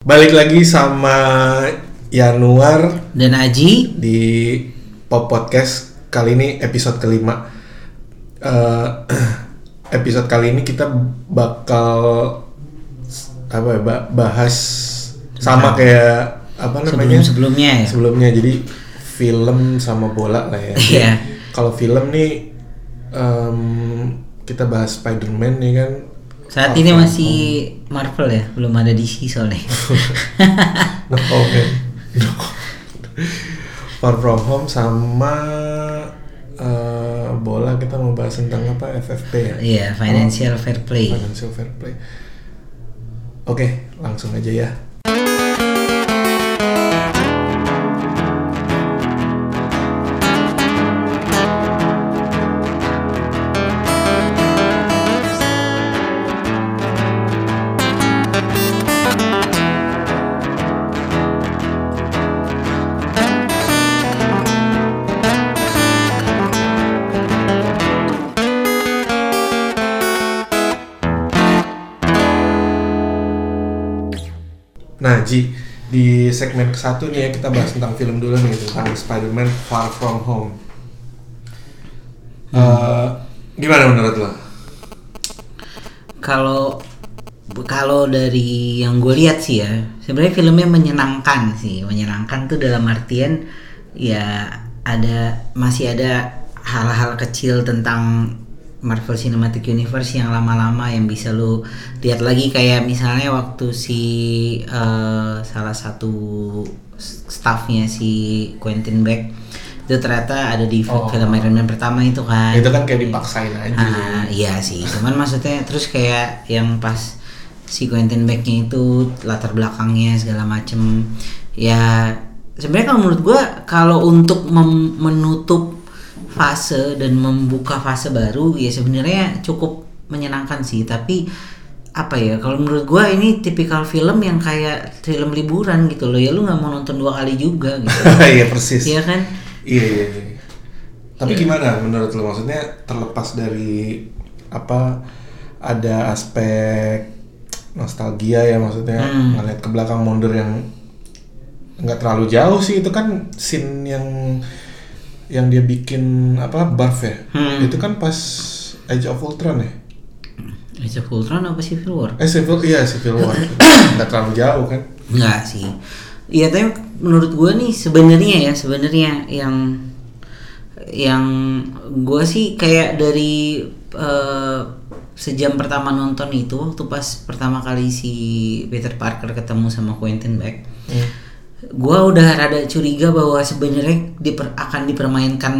Balik lagi sama Yanuar dan Aji di Pop Podcast kali ini episode kelima. Eh, episode kali ini kita bakal apa ya ba- bahas sama kayak apa namanya sebelum sebelumnya ya. sebelumnya jadi film sama bola lah ya. Iya. Kalau film nih em, kita bahas Spider-Man nih kan. Saat Far ini masih Marvel ya, belum ada DC soalnya. No comment. No. Far From Home sama eh, bola kita mau bahas tentang apa FFP ya? Iya, financial fair play. Financial Fair Play. Oke, langsung aja ya. Segmen ke satu nih ya kita bahas tentang film dulu nih tentang Spider-Man Far From Home. Eh, gimana menurut lo? Kalau kalau dari yang gue lihat sih ya, sebenarnya filmnya menyenangkan sih, menyenangkan tuh dalam artian ya ada masih ada hal-hal kecil tentang Marvel Cinematic Universe yang lama-lama yang bisa lu lihat lagi kayak misalnya waktu si eh, salah satu staffnya si Quentin Beck itu ternyata ada di Oh. film Iron Man pertama itu kan Itu kan kayak dipaksain aja. Ah, iya sih, cuman maksudnya terus kayak yang pas si Quentin Beck-nya itu latar belakangnya segala macem ya sebenarnya kalau menurut gua kalau untuk menutup fase dan membuka fase baru ya sebenarnya cukup menyenangkan sih tapi apa ya kalau menurut gua ini tipikal film yang kayak film liburan gitu loh ya lu nggak mau nonton dua kali juga gitu Iya persis. Iya kan Iya iya. iya. Tapi gimana menurut lo maksudnya terlepas dari apa ada aspek nostalgia ya maksudnya Hmm. ngeliat ke belakang mundur yang nggak terlalu jauh sih itu kan scene yang yang dia bikin apa Barf ya Hmm. itu kan pas Age of Ultron ya Age of Ultron apa Civil War eh Civil iya Civil War nggak terlalu jauh kan Enggak sih. Iya tapi menurut gue nih sebenarnya ya sebenarnya yang yang gue sih kayak dari eh, sejam pertama nonton itu waktu pas pertama kali si Peter Parker ketemu sama Quentin Beck, Hmm. Gue udah rada curiga bahwa sebenarnya diper- akan dipermainkan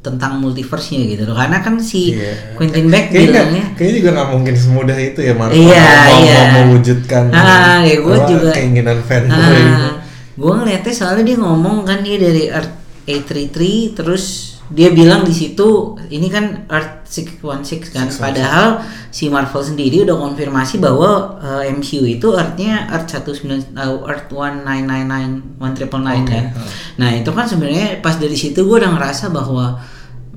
tentang multiverse-nya gitu loh karena kan si Iya. Quentin Beck kayaknya bilangnya kayaknya juga nggak mungkin semudah itu ya Marvel Iya, mau, iya. mau mewujudkan Ah, ya gua apa, juga. keinginan fanboy itu. Ah, gue ngeliatnya soalnya dia ngomong kan dia dari Earth A33 terus dia bilang di situ ini kan Earth 616 kan 616. padahal si Marvel sendiri udah konfirmasi bahwa eh, MCU itu Earthnya Earth 19 uh, Earth 1999 1999 kan. ah. Nah, itu kan sebenarnya pas dari situ gue udah ngerasa bahwa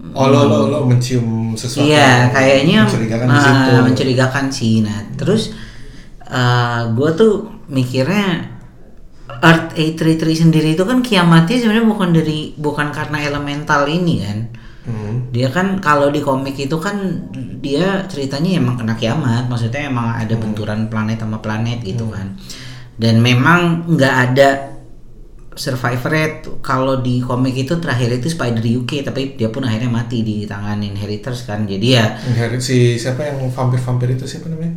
Oh lo lo lo mencium sesuatu Iya, kayaknya mencurigakan situ. mencurigakan sih. Nah, terus gue tuh mikirnya Earth A33 sendiri itu kan kiamatnya sebenarnya bukan dari bukan karena elemental ini kan. Hmm. Dia kan kalau di komik itu kan dia ceritanya emang kena kiamat, maksudnya emang ada Hmm. benturan planet sama planet gitu kan. Dan memang nggak ada survivor rate kalau di komik itu terakhir itu Spider UK tapi dia pun akhirnya mati di tangan inheritors kan. Jadi ya Inherit si siapa yang vampir vampir itu siapa namanya?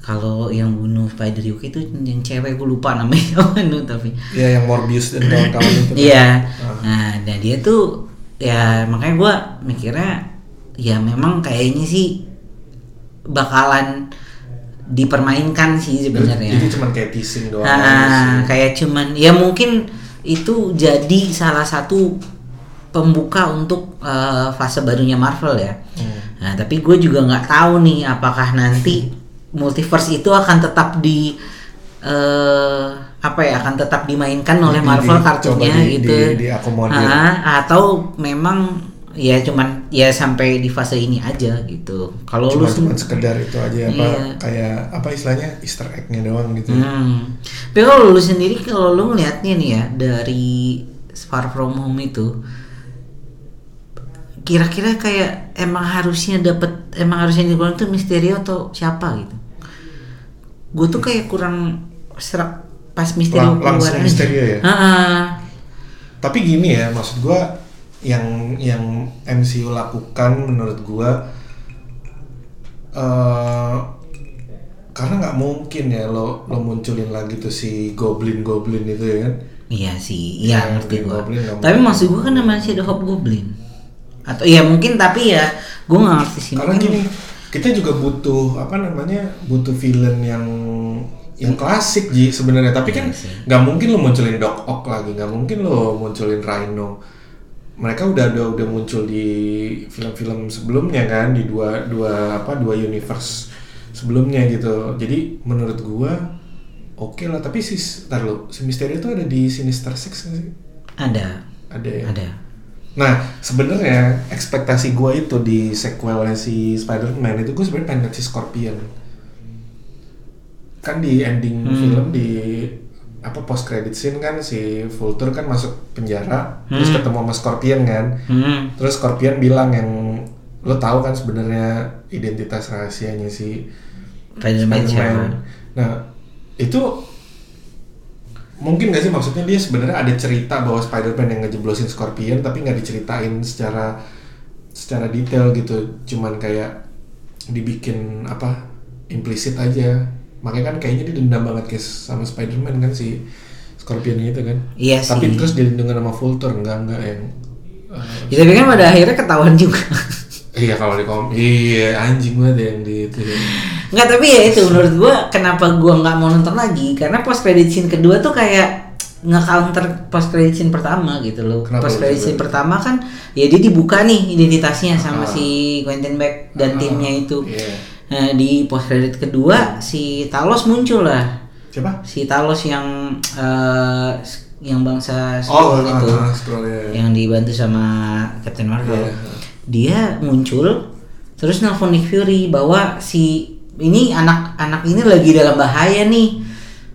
Kalau yang bunuh Spider UK itu yang cewek gue lupa namanya nu, tapi Ya yang Morbius dan kawan-kawan itu. kan. Iya. Ah. Nah, dan dia tuh ya makanya gua mikirnya ya memang kayaknya sih bakalan dipermainkan sih sebenarnya. Itu cuma kayak teasing doang. Nah, kayak cuman ya mungkin itu jadi salah satu pembuka untuk eh, fase barunya Marvel ya. Hmm. Nah, tapi gue juga nggak tahu nih apakah nanti multiverse itu akan tetap di eh apa ya akan tetap dimainkan oleh Di- Marvel di- kartunya di- gitu. di- diakomodir. Ah, atau memang ya cuman ya sampai di fase ini aja gitu kalau lu cuma sekedar itu aja apa Iya. kayak apa istilahnya Easter egg-nya doang gitu Hmm. Tapi kalau lu sendiri kalau lu ngeliatnya nih ya dari Far From Home itu kira-kira kayak emang harusnya dapet emang harusnya dikeluarin tuh Misterio atau siapa gitu. Gue tuh kayak kurang serak pas Misterio Lang- langsung keluar aja. Mysterio ya? Ha-ha. tapi gini ya maksud gua yang yang MCU lakukan menurut gua eh karena nggak mungkin ya lo lo munculin lagi tuh si goblin goblin itu ya kan Iya sih, iya Ya, ngerti nggak Tapi maksud gua kan masih ada Hobgoblin. Atau ya mungkin tapi ya gua nggak ngerti sih. karena gini kita juga butuh apa namanya butuh villain yang yang klasik ji sebenarnya. Tapi kan Iya sih. nggak mungkin lo munculin Doc Ock lagi nggak mungkin lo munculin Rhino. Mereka udah udah udah muncul di film-film sebelumnya kan di dua dua apa dua universe sebelumnya gitu. Jadi menurut gua oke lah. Tapi si tar lo si Mysterio itu ada di Sinister Six nggak sih? Ada, ada ya? Ada. Nah, sebenarnya ekspektasi gue itu di sequelnya si Spider-Man itu gue sebenarnya pengen si Scorpion. Kan di ending Hmm. film di apa post credit scene kan si Vulture kan masuk penjara terus Hmm. ketemu sama Scorpion kan. Hmm. Terus Scorpion bilang yang lo tahu kan sebenarnya identitas rahasianya si? Spider-Man. Nah, itu mungkin gak sih maksudnya dia sebenarnya ada cerita bahwa Spider-Man yang ngejeblosin Scorpion tapi nggak diceritain secara secara detail gitu, cuman kayak dibikin apa implisit aja. Makanya kan kayaknya dia dendam banget guys sama Spider-Man kan si Scorpion itu kan. Iya Tapi sih. terus dilindungi sama Vulture enggak enggak yang eh, Ya, tapi kan pada akhirnya ketahuan juga. iya kalau di kom iya anjing banget yang di itu. Enggak, tapi ya itu menurut gua kenapa gua nggak mau nonton lagi karena post credit scene kedua tuh kayak nge-counter post credit scene pertama gitu loh. Kenapa post credit scene pertama kan ya dia dibuka nih identitasnya sama Ah. si Quentin Beck dan Ah, timnya itu. Iya. Nah, di post credit kedua si Talos muncul lah. Siapa? Si Talos yang eh, yang bangsa Oh, Skrull itu. ah, ah, Skrull, ya. yang dibantu sama Captain Marvel. Iya. Dia muncul terus nelfon Nick Fury bahwa si ini anak-anak ini lagi dalam bahaya nih.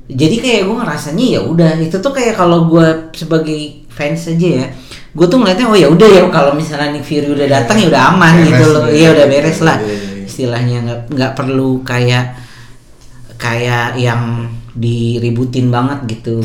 Jadi kayak gue ngerasanya ya udah itu tuh kayak kalau gue sebagai fans aja ya, gue tuh ngeliatnya oh ya udah ya kalau misalnya Nick Fury udah datang ya udah aman Beres gitu loh, ya. iya udah beres lah. Iya, iya, iya. Istilahnya nggak nggak perlu kayak kayak yang diributin banget gitu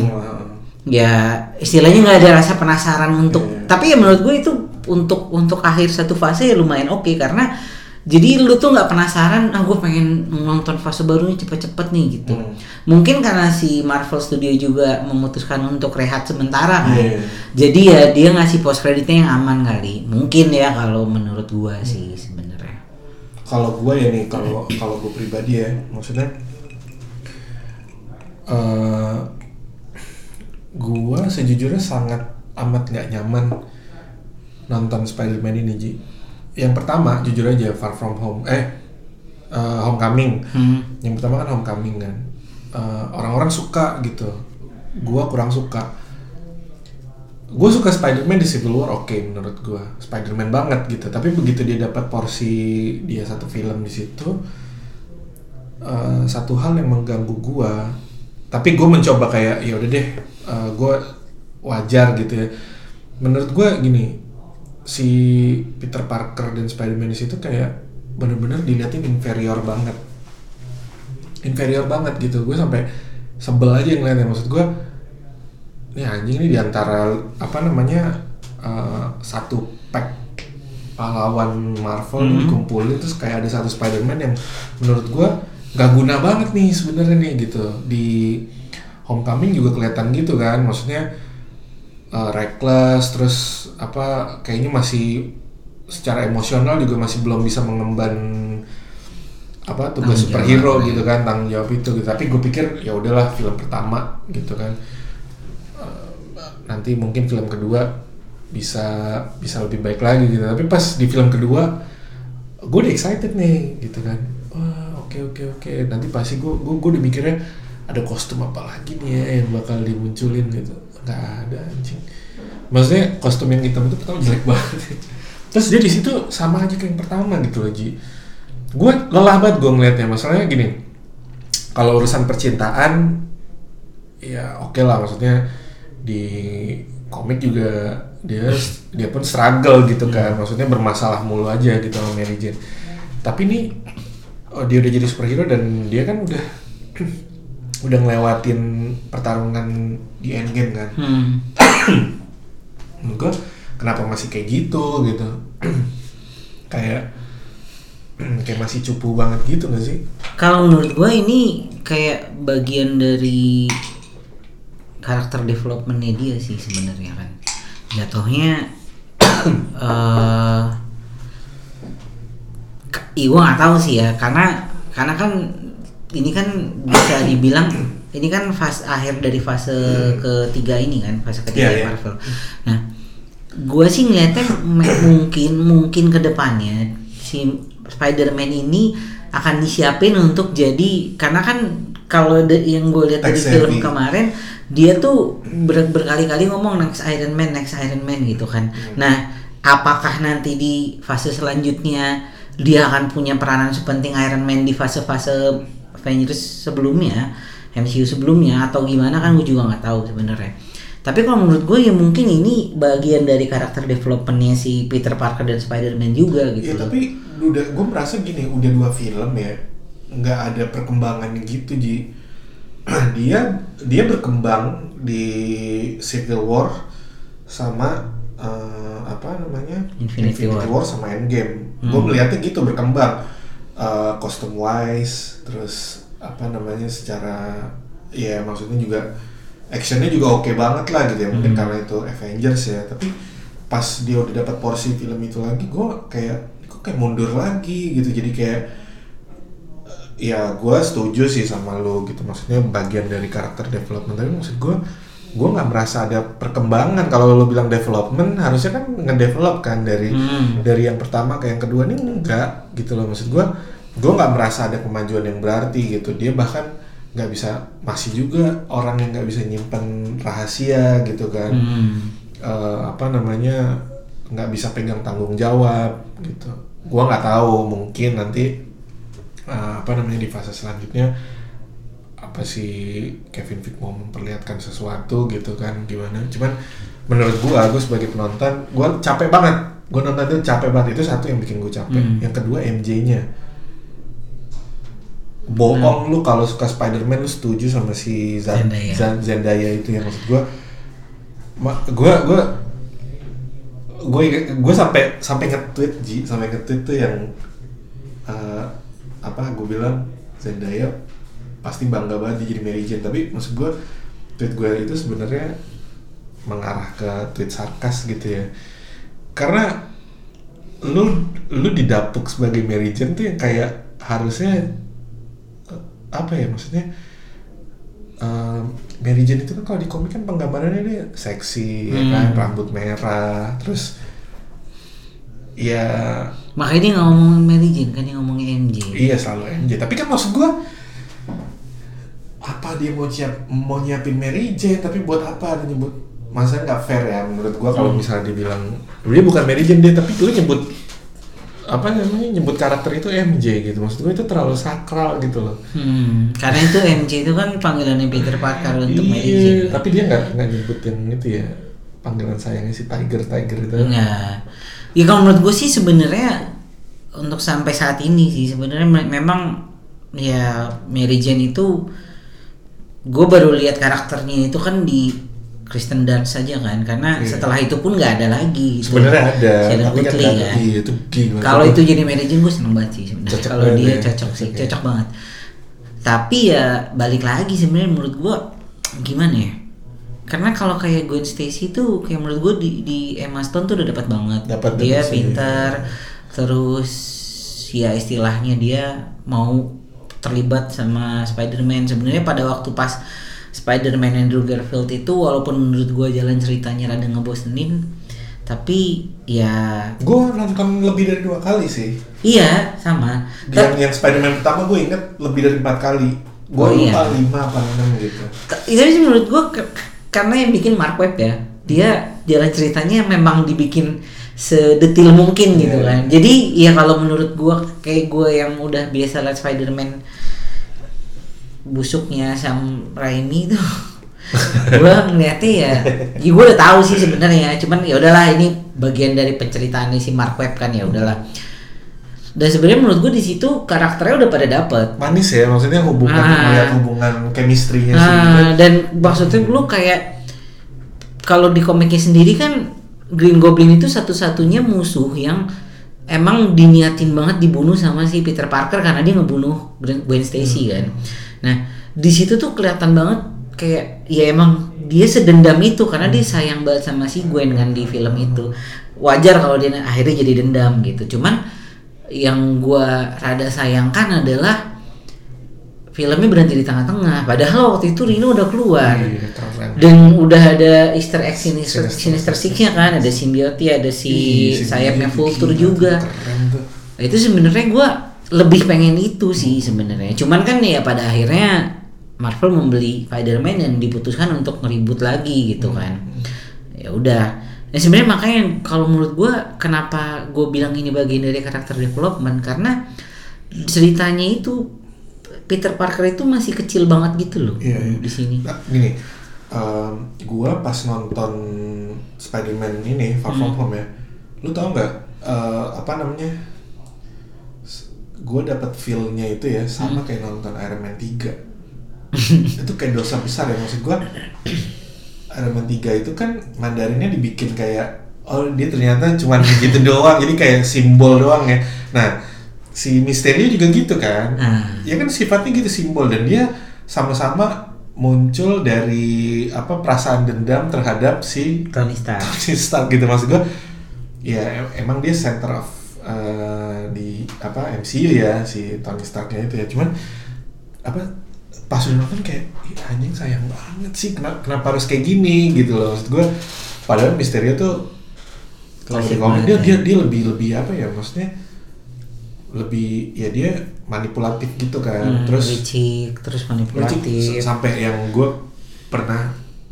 ya istilahnya nggak ada rasa penasaran untuk Iya. tapi ya menurut gue itu untuk untuk akhir satu fase ya lumayan oke karena jadi lu tuh nggak penasaran ah gue pengen nonton fase barunya cepet-cepet nih gitu. Hmm. mungkin karena si Marvel Studio juga memutuskan untuk rehat sementara kan. Iya. jadi ya dia ngasih post creditnya yang aman kali. Mungkin ya kalau menurut gua sih sebenarnya. Kalau gue ya nih kalau kalau gue pribadi ya maksudnya eh gue sejujurnya sangat amat nggak nyaman nonton Spider-Man ini Ji yang pertama jujur aja Far From Home. Eh eh, Homecoming. Hmm. yang pertama kan Homecoming kan. Eh, orang-orang suka gitu. Gue kurang suka. Gue suka Spider-Man di Civil War oke menurut gue Spider-Man banget gitu. Tapi begitu dia dapat porsi dia satu film di situ eh, satu hal yang mengganggu gue tapi gue mencoba kayak ya udah deh gue wajar gitu ya. Menurut gue gini si Peter Parker dan Spider-Man di situ kayak bener-bener diliatin inferior banget. Inferior banget gitu. Gue sampai sebel aja ngeliatnya. Maksud gue ini anjing ini di antara apa namanya eh, satu pack pahlawan Marvel Mhm. dikumpulin terus kayak ada satu Spider-Man yang menurut gue nggak guna banget nih sebenarnya nih gitu. Di Homecoming juga kelihatan gitu kan. Maksudnya eh, reckless terus apa kayaknya masih secara emosional juga masih belum bisa mengemban apa tugas Tanggung superhero jawab, gitu kan tanggung jawab itu gitu. tapi gue pikir ya udahlah film pertama gitu kan. Eh, nanti mungkin film kedua bisa bisa lebih baik lagi gitu. Tapi pas di film kedua gue udah excited nih gitu kan. Wah oke oke oke. Nanti pasti gue gue gue udah mikirnya ada kostum apa lagi nih ya yang bakal dimunculin gitu nggak ada anjing. Maksudnya kostum yang hitam itu pertama jelek banget. Terus dia di situ sama aja kayak yang pertama gitu loh Ji. Gue lelah banget gue ngeliatnya. Masalahnya gini kalau urusan percintaan ya oke lah maksudnya di komik juga dia dia pun struggle gitu kan. Maksudnya bermasalah mulu aja gitu sama Mary Jane. Tapi ini oh, dia udah jadi superhero dan dia kan udah udah ngelewatin pertarungan di endgame kan Hmm. gue kenapa masih kayak gitu gitu kayak kayak masih cupu banget gitu gak sih Kalau menurut gue ini kayak bagian dari karakter developmentnya dia sih sebenarnya kan. Jatuhnya eh k- Iya gue nggak tahu sih ya karena karena kan ini kan bisa dibilang ini kan fase akhir dari fase ketiga ini kan fase ketiga Iya, iya. Marvel. Nah, gue sih ngeliatnya mungkin mungkin ke depannya si Spider-Man ini akan disiapin untuk jadi karena kan kalau yang gue lihat dari film kemarin dia tuh ber- berkali-kali ngomong next Iron Man next Iron Man gitu kan. Nah, apakah nanti di fase selanjutnya dia akan punya peranan sepenting Iron Man di fase-fase Avengers sebelumnya, MCU sebelumnya atau gimana kan gue juga nggak tahu sebenarnya. Tapi kalau menurut gue ya mungkin ini bagian dari karakter developmentnya si Peter Parker dan Spider-Man juga gitu. ya tapi udah gue merasa gini udah dua film ya nggak ada perkembangan gitu ji dia dia berkembang di Civil War sama eh, apa namanya Infinity War. sama Endgame Hmm. gue melihatnya gitu berkembang Eh, costume wise terus apa namanya secara ya maksudnya juga actionnya juga oke banget lah gitu ya. Mungkin Hmm. karena itu Avengers ya. Tapi pas dia udah dapat porsi film itu lagi gue kayak kok kayak mundur lagi gitu. Jadi kayak eh, ya gue setuju sih sama lo gitu. Maksudnya bagian dari karakter development. Tapi maksud gue gue nggak merasa ada perkembangan. Kalau lo bilang development harusnya kan ngedevelop kan dari Hmm. dari yang pertama ke yang kedua. Ini enggak gitu loh. Maksud gue gue nggak merasa ada kemajuan yang berarti gitu. Dia bahkan nggak bisa masih juga orang yang nggak bisa nyimpen rahasia gitu kan. Hmm. Eh, apa namanya nggak bisa pegang tanggung jawab gitu. Gue nggak tahu mungkin nanti eh, apa namanya di fase selanjutnya apa sih Kevin Feige mau memperlihatkan sesuatu gitu kan gimana. Cuman menurut gua gue sebagai penonton gue capek banget. Gue nonton itu capek banget. Itu satu yang bikin gue capek. Hmm. yang kedua MJ-nya bohong lu kalau suka Spider-Man lu setuju sama si Zan- Zendaya. Zan- Zendaya itu yang maksud gue gue gue gue gue sampai sampai nge-tweet Ji sampai nge-tweet tuh yang eh, apa gue bilang Zendaya pasti bangga banget jadi Mary Jane. Tapi maksud gue tweet gue itu sebenarnya mengarah ke tweet sarkas gitu ya. Karena lu lu didapuk sebagai Mary Jane tuh yang kayak harusnya apa ya maksudnya eh, Mary Jane itu kan kalau di komik kan penggambarannya dia seksi ya Hmm. kan rambut merah terus ya Makanya dia nggak ngomongin Mary Jane kan dia ngomongin MJ. Iya selalu MJ. Tapi kan maksud gua apa dia mau siap mau nyiapin Mary Jane tapi buat apa dia nyebut masa nggak fair ya menurut gua kalau misalnya dibilang dia bukan Mary Jane dia tapi lu nyebut apa namanya nyebut karakter itu MJ gitu maksud gua itu terlalu sakral gitu loh Hmm, karena itu MJ itu kan panggilannya Peter Parker untuk Mary iya Jane. tapi dia nggak nggak nyebutin itu ya panggilan sayangnya si Tiger Tiger itu Enggak. Ya kalau menurut gue sih sebenarnya untuk sampai saat ini sih sebenarnya me- memang ya Mary Jane itu gue baru lihat karakternya itu kan di Kristen Dunst saja kan karena Iya. setelah itu pun nggak ada lagi gitu. sebenarnya ada tapi kan Woodley ada. kan. iya itu Kalau itu jadi Jane gue seneng banget sih sebenarnya. Kalau dia ya. cocok sih, Oke. cocok banget. Tapi ya balik lagi sebenarnya menurut gue gimana ya? Karena kalau kayak Gwen Stacy tuh kayak menurut gue di, di Emma Stone tuh udah dapat banget. Dapat dia sih. pintar, terus ya istilahnya dia mau terlibat sama Spider-Man. Sebenarnya pada waktu pas Spider-Man Andrew Garfield itu walaupun menurut gue jalan ceritanya rada ngebosenin, tapi ya gue nonton lebih dari dua kali sih iya sama. yang yang Spider-Man pertama gue inget lebih dari empat kali gue Oh, iya. lupa lima apa enam gitu itu sih menurut gua ke- karena yang bikin Mark Webb ya dia jalan ceritanya memang dibikin sedetil mungkin gitu Iya. kan jadi ya kalau menurut gua kayak gua yang udah biasa liat Spider-Man busuknya Sam Raimi tuh gua ngeliatnya ya ya gua udah tahu sih sebenarnya cuman ya udahlah ini bagian dari penceritaan si Mark Webb kan ya udahlah. Dan sebenarnya menurut gua di situ karakternya udah pada dapet. Manis ya maksudnya hubungan Ah. melihat hubungan chemistry-nya sih Ah, dan maksudnya lu kayak kalau di komiknya sendiri kan Green Goblin itu satu-satunya musuh yang emang diniatin banget dibunuh sama si Peter Parker karena dia ngebunuh Gwen Gwen Stacy kan. Nah, di situ tuh kelihatan banget kayak ya emang dia sedendam itu karena dia sayang banget sama si Gwen kan di film itu. Wajar kalau dia akhirnya jadi dendam gitu. Cuman yang gua rada sayangkan adalah filmnya berhenti di tengah-tengah. Padahal waktu itu Rino udah keluar. Iya, keren. Dan udah ada Easter egg Sinister, Sinister. Sinister Six-nya kan, ada simbiote, ada si Ih, si sayapnya Vulture juga. Nah, itu sebenarnya gua lebih pengen itu sih sebenarnya. Cuman kan ya pada akhirnya Marvel membeli Spider-Man dan diputuskan untuk ngeribut lagi gitu kan. Ya udah. Nah sebenarnya makanya kalau menurut gua kenapa gue bilang ini bagian dari karakter development karena ceritanya itu Peter Parker itu masih kecil banget gitu loh Iya, iya. di sini. Nah, gini, em, gua pas nonton Spider-Man ini Far Hmm. From Home ya, lu tau nggak eh, apa namanya? Gua dapat feel-nya itu ya Hmm. sama kayak nonton Iron Man 3 itu kayak dosa besar ya maksud gua. Iron Man 3 itu kan Mandarinnya dibikin kayak oh dia ternyata cuma gitu doang jadi kayak simbol doang ya. Nah si Misterio juga gitu kan. Ya kan sifatnya gitu simbol dan dia sama-sama muncul dari apa perasaan dendam terhadap si Tony Stark. Tony Stark gitu maksud gua. Ya em- emang dia center of eh, di apa MCU ya si Tony Starknya itu ya cuman apa pas udah nonton kayak "Ih, anjing sayang banget sih kenapa, kenapa harus kayak gini gitu loh maksud gua padahal Misterio tuh kalau di komik banget dia, ya. dia dia lebih lebih apa ya maksudnya lebih ya dia manipulatif gitu kan Hmm, terus licik, terus manipulatif. s- sampai yang gue pernah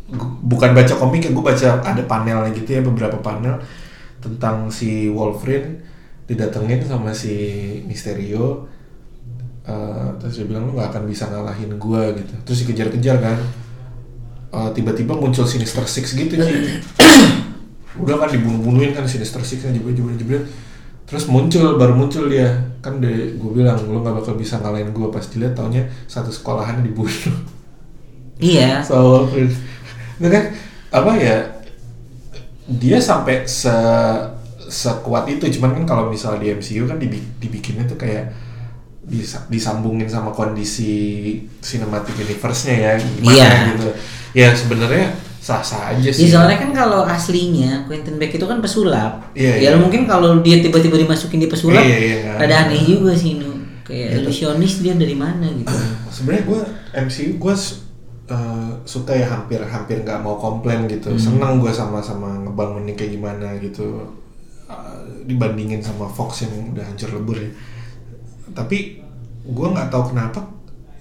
gu- bukan baca komik ya gue baca ada panelnya gitu ya beberapa panel tentang si Wolverine didatengin sama si Mysterio eh, terus dia bilang lu nggak akan bisa ngalahin gue gitu. Terus dikejar-kejar kan. Eh, tiba-tiba muncul Sinister Six gitu sih udah kan dibunuh-bunuhin kan Sinister Six nya jebret jebret jebret. Terus muncul baru muncul dia. Kan gue bilang lu nggak bakal bisa ngalahin gue pas dilihat taunya satu sekolahan dibunuh. Iya. so kan apa ya? Dia sampai se sekuat itu cuman kan kalau misalnya di MCU kan dibi- dibikinnya tuh kayak disa- disambungin sama kondisi cinematic universe-nya ya gimana Iya. gitu ya sebenarnya sah-sah aja Ya sih soalnya kan kalau aslinya Quentin Beck itu kan pesulap. Iya, ya iya. mungkin kalau dia tiba-tiba dimasukin di pesulap, Iya, iya, iya. ada aneh juga sih nu. Iya, Kayak ilusionis dia dari mana gitu. sebenarnya gue MCU gue suka ya hampir hampir nggak mau komplain gitu Hmm. senang gue sama sama ngebangunnya kayak gimana gitu Uh, dibandingin sama Fox yang udah hancur lebur ya. Tapi gue nggak tahu kenapa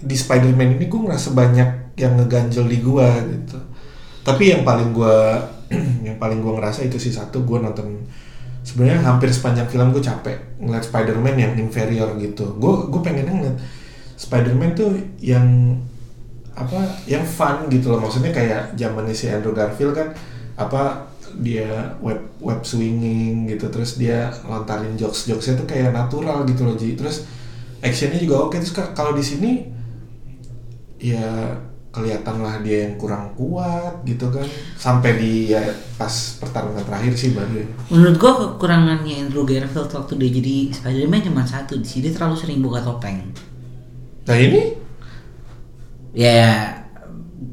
di Spider-Man ini gue ngerasa banyak yang ngeganjel di gue gitu. Tapi yang paling gue yang paling gue ngerasa itu sih satu gue nonton sebenarnya hampir sepanjang film gue capek ngeliat Spider-Man yang inferior gitu. Gue gue pengen ngeliat Spider-Man tuh yang apa yang fun gitu loh. Maksudnya kayak zamannya si Andrew Garfield kan apa dia web web swinging gitu terus dia lontarin jokes jokesnya tuh kayak natural gitu loh Ji. Terus actionnya juga oke. Terus ka- kalau di sini ya kelihatan lah dia yang kurang kuat gitu kan. Sampai di ya pas pertarungan terakhir sih baru ya. Menurut gua kekurangannya Andrew Garfield waktu dia jadi Spider-Man cuma satu, di sini terlalu sering buka topeng. nah ini? Ya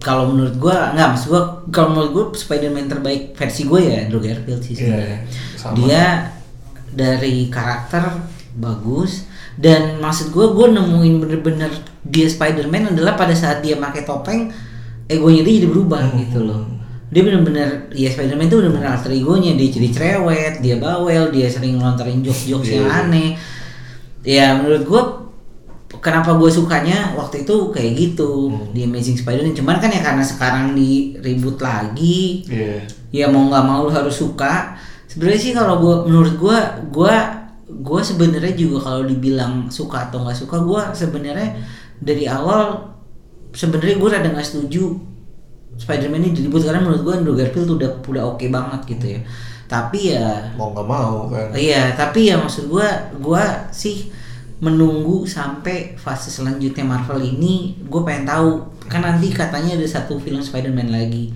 kalau menurut gua nggak maksud gua kalau menurut gua Spider-Man terbaik versi gue ya Andrew Garfield sih sebenarnya. Iya, sama. Dia dari karakter bagus dan maksud gua gua nemuin bener-bener dia Spider-Man adalah pada saat dia pakai topeng egonya dia jadi berubah Hmm. gitu loh. Dia bener-bener ya Spider-Man itu bener-bener alter egonya dia jadi cerewet, dia bawel, dia sering ngelontarin jokes-jokes yang Iya. aneh. Ya menurut gua kenapa gue sukanya waktu itu kayak gitu Hmm. di Amazing Spider-Man. Cuman kan ya karena sekarang di ribut lagi Iya. ya mau nggak mau lu harus suka. Sebenarnya sih kalau gua menurut gua gua gua sebenarnya juga kalau dibilang suka atau nggak suka gua sebenarnya dari awal sebenarnya gua rada nggak setuju Spider-Man ini diribut karena menurut gua Andrew Garfield udah udah oke banget gitu ya. Tapi ya mau nggak mau kan. Iya, tapi ya maksud gua gua sih menunggu sampai fase selanjutnya Marvel ini gue pengen tahu kan nanti katanya ada satu film Spider-Man lagi.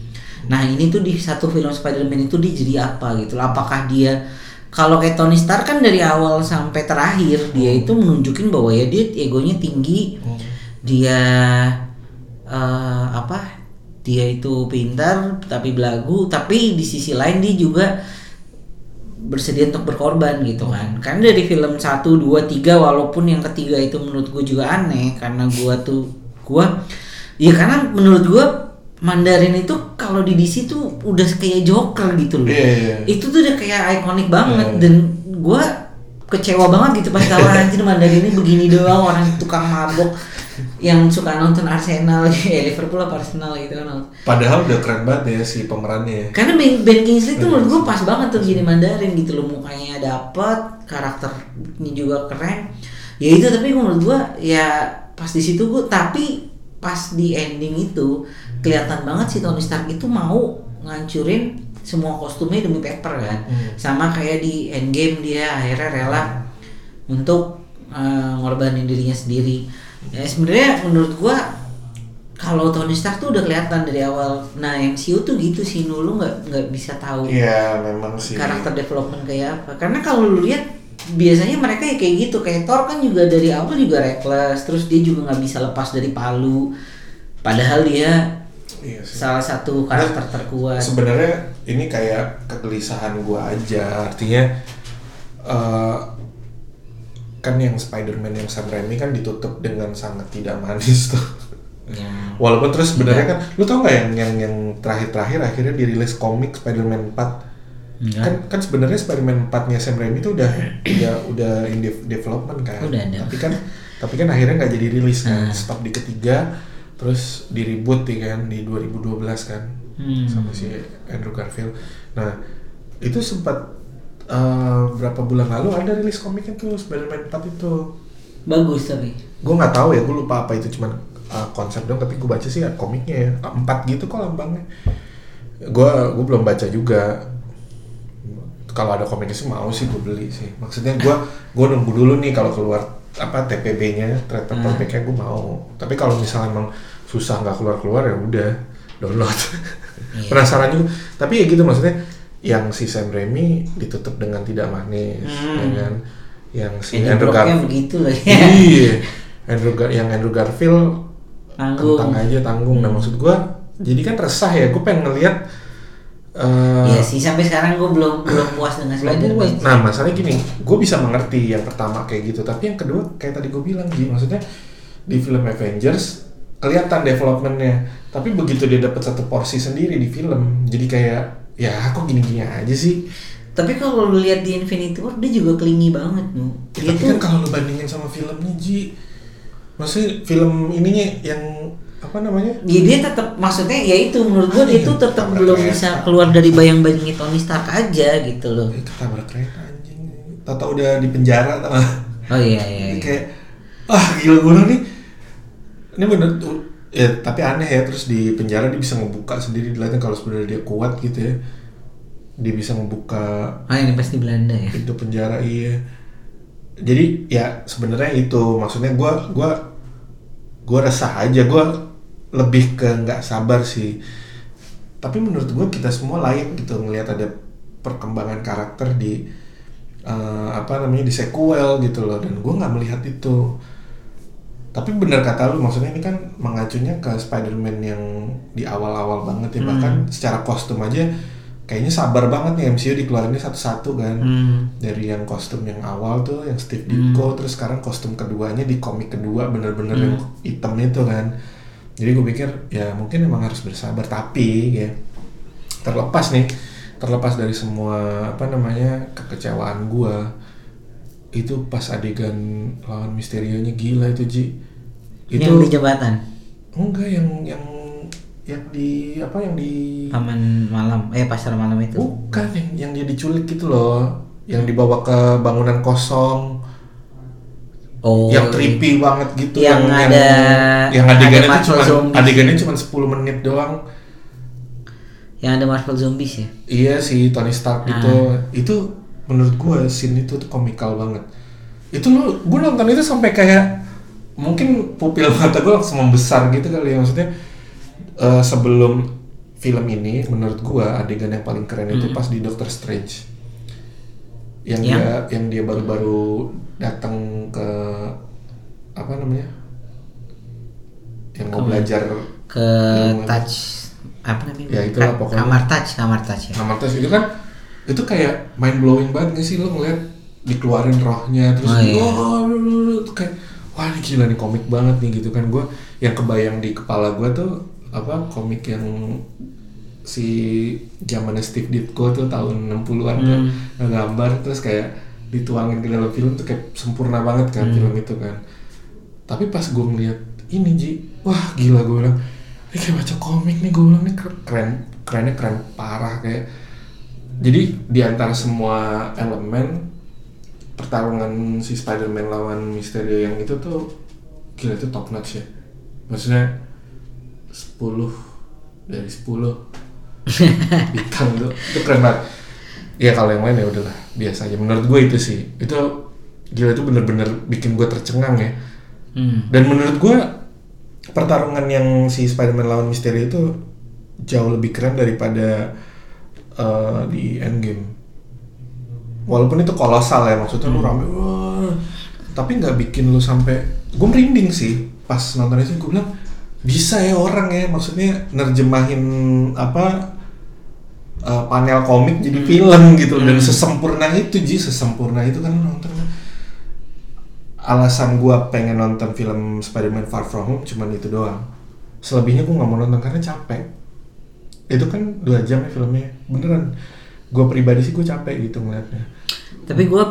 Nah, ini tuh di satu film Spider-Man itu dia jadi apa gitu. Apakah dia kalau kayak Tony Stark kan dari awal sampai terakhir dia itu menunjukin bahwa ya dia egonya tinggi, Hmm. dia eh, apa? Dia itu pintar tapi belagu, tapi di sisi lain dia juga bersedia untuk berkorban gitu kan karena dari film 1, 2, 3 walaupun yang ketiga itu menurut gue juga aneh karena gue tuh gue ya karena menurut gue Mandarin itu kalau di DC tuh udah kayak Joker gitu loh Iya, iya. itu tuh udah kayak ikonik banget Iya. dan gue kecewa banget gitu pas tahu anjir Mandarin ini begini doang orang tukang mabok yang suka nonton Arsenal ya Liverpool apa Arsenal gitu kan padahal udah keren banget ya si pemerannya ya. karena Ben, ben Kingsley tuh menurut gue pas banget tuh jadi Mandarin gitu loh mukanya dapet karakternya juga keren. Ya itu tapi menurut gue ya pas di situ gue tapi pas di ending itu kelihatan banget si Tony Stark itu mau ngancurin semua kostumnya demi paper kan. Hmm. sama kayak di Endgame dia akhirnya rela untuk eh, ngorbanin dirinya sendiri ya sebenarnya menurut gua kalau Tony Stark tuh udah kelihatan dari awal nah MCU tuh gitu sih Nu. lu nggak nggak bisa tahu Iya memang sih. karakter development kayak apa karena kalau lu lihat biasanya mereka ya kayak gitu kayak Thor kan juga dari awal juga reckless terus dia juga nggak bisa lepas dari palu padahal dia Iya sih. salah satu karakter terkuat Sebenarnya ini kayak kegelisahan gua aja. Artinya eh, kan yang Spider-Man yang Sam Raimi kan ditutup dengan sangat tidak manis tuh. ya Walaupun terus sebenarnya kan, lu tau nggak yang yang yang terakhir-terakhir akhirnya dirilis komik Spider-Man 4 Enggak. kan kan sebenarnya Spider-Man 4-nya Sam Raimi itu udah udah udah in de- development kan. Udah ada. Tapi kan tapi kan akhirnya nggak jadi rilis kan. Hmm. Stop di ketiga terus di reboot ya kan di 2012 kan Hmm. sama si Andrew Garfield. Nah, itu sempat eh, berapa bulan lalu ada rilis komiknya tuh Spider-Man 4 itu. bagus tapi Gue nggak tahu ya, gue lupa apa itu cuman uh, konsep dong. Tapi gue baca sih ya komiknya ya empat gitu kok lambangnya. Gue gue belum baca juga. Kalau ada komiknya sih mau sih gue beli sih. Maksudnya gue gue nunggu dulu nih kalau keluar apa TPB-nya, trade paperback-nya gue mau. Tapi kalau misalnya emang susah nggak keluar keluar ya udah download. Iya. Penasaran juga. Tapi ya gitu maksudnya yang si Sam Raimi ditutup dengan tidak manis, Hmm. ya kan? Yang si Andrew Brocknya Garfield begitu loh ya. Iya. Andrew Gar yang Andrew Garfield Tanggung. kentang aja tanggung. Nah maksud gua jadi kan resah ya. Gua pengen ngeliat eh, Iya sih sampai sekarang gue belum belum puas dengan Spider-Man. nah masalahnya gini gue bisa mengerti yang pertama kayak gitu. Tapi yang kedua kayak tadi gue bilang Ji maksudnya di film Avengers kelihatan developmentnya. Tapi begitu dia dapat satu porsi sendiri di film jadi kayak ya kok gini-gini aja sih Tapi kalau lu lihat di Infinity War dia juga klingi banget nu. Ya, Dia tapi tuh kan kalau lu bandingin sama filmnya Ji maksudnya film ininya yang apa namanya ya dia tetap maksudnya ya itu menurut gue dia Iya, tuh tetap belum kereta. bisa keluar dari bayang-bayangnya Tony Stark aja gitu loh. Eh, ketabrak kereta anjing. Tata udah di penjara? Oh iya iya. iya. Kayak ah gila gue nih. Ini bener tuh ya tapi aneh ya terus di penjara dia bisa ngebuka sendiri dilihatnya kalau sebenarnya dia kuat gitu ya. Dia bisa ngebuka Oh ini pasti Belanda ya. pintu penjara iya. Jadi ya sebenarnya itu maksudnya gua gua gua resah aja gua lebih ke nggak sabar sih. Tapi menurut gua kita semua layak gitu ngelihat ada perkembangan karakter di eh, apa namanya di sequel gitu loh dan gua nggak melihat itu. Tapi bener kata lu maksudnya ini kan mengacunya ke Spider-Man yang di awal-awal banget ya Hmm. bahkan secara kostum aja kayaknya sabar banget nih MCU dikeluarinnya satu-satu kan. Hmm. dari yang kostum yang awal tuh yang Steve Ditko terus sekarang kostum keduanya di komik kedua bener-bener yang hitam itu kan. Jadi gue pikir ya mungkin emang harus bersabar tapi ya terlepas nih terlepas dari semua apa namanya kekecewaan gue itu pas adegan lawan misterionya gila itu Ji itu Yang di jembatan. enggak yang yang yang di apa yang di Taman malam, eh pasar malam itu. bukan yang yang dia diculik gitu loh yang dibawa ke bangunan kosong Oh. yang creepy banget gitu Yang ada- yang adegannya ada cuma adegannya cuma 10 menit doang Yang ada Marvel Zombies ya. iya si Tony Stark Nah. itu itu menurut gua scene itu tuh komikal banget itu lo gua nonton itu sampai kayak mungkin pupil mata gua langsung membesar gitu kali ya maksudnya eh, sebelum film ini menurut gua adegan yang paling keren itu pas di Doctor Strange yang Yang? dia yang dia baru-baru datang ke apa namanya yang mau belajar Ke Ilmu- touch apa namanya? Ya, itulah Ka- pokoknya. Kamar touch, kamar touch ya. Nama tes itu kan itu kayak mind blowing banget gak sih lo ngeliat dikeluarin rohnya terus Oh, iya. oh, kayak wah ini gila nih komik banget nih gitu kan gue yang kebayang di kepala gue tuh apa komik yang si zamannya Steve Ditko tuh tahun 60-an tuh Hmm. ngegambar terus kayak dituangin ke dalam film tuh kayak sempurna banget kan Hmm. film itu kan tapi pas gue ngeliat ini Ji wah gila gue bilang ini kayak baca komik nih gue bilang nih keren keren kerennya keren parah kayak jadi di antara semua elemen pertarungan si Spider-Man lawan Mysterio yang itu tuh gila itu top notch ya. Maksudnya 10 dari 10 bintang itu itu keren banget. Ya kalau yang lain ya udahlah biasa aja. Menurut gue itu sih. Itu gila itu bener-bener bikin gue tercengang ya. Hmm. dan menurut gue pertarungan yang si Spider-Man lawan Mysterio itu jauh lebih keren daripada eh, di Endgame. Walaupun itu kolosal ya maksudnya lu rame, wah, tapi nggak bikin lu sampai gue merinding sih pas nonton itu gue bilang bisa ya orang ya maksudnya nerjemahin apa eh, panel komik jadi film gitu dan sesempurna itu ji sesempurna itu kan nonton. Alasan gua pengen nonton film Spider-Man Far From Home cuman itu doang. Selebihnya gua nggak mau nonton karena capek. Itu kan dua jam ya filmnya. Beneran. Gua pribadi sih gua capek gitu ngeliatnya Tapi gue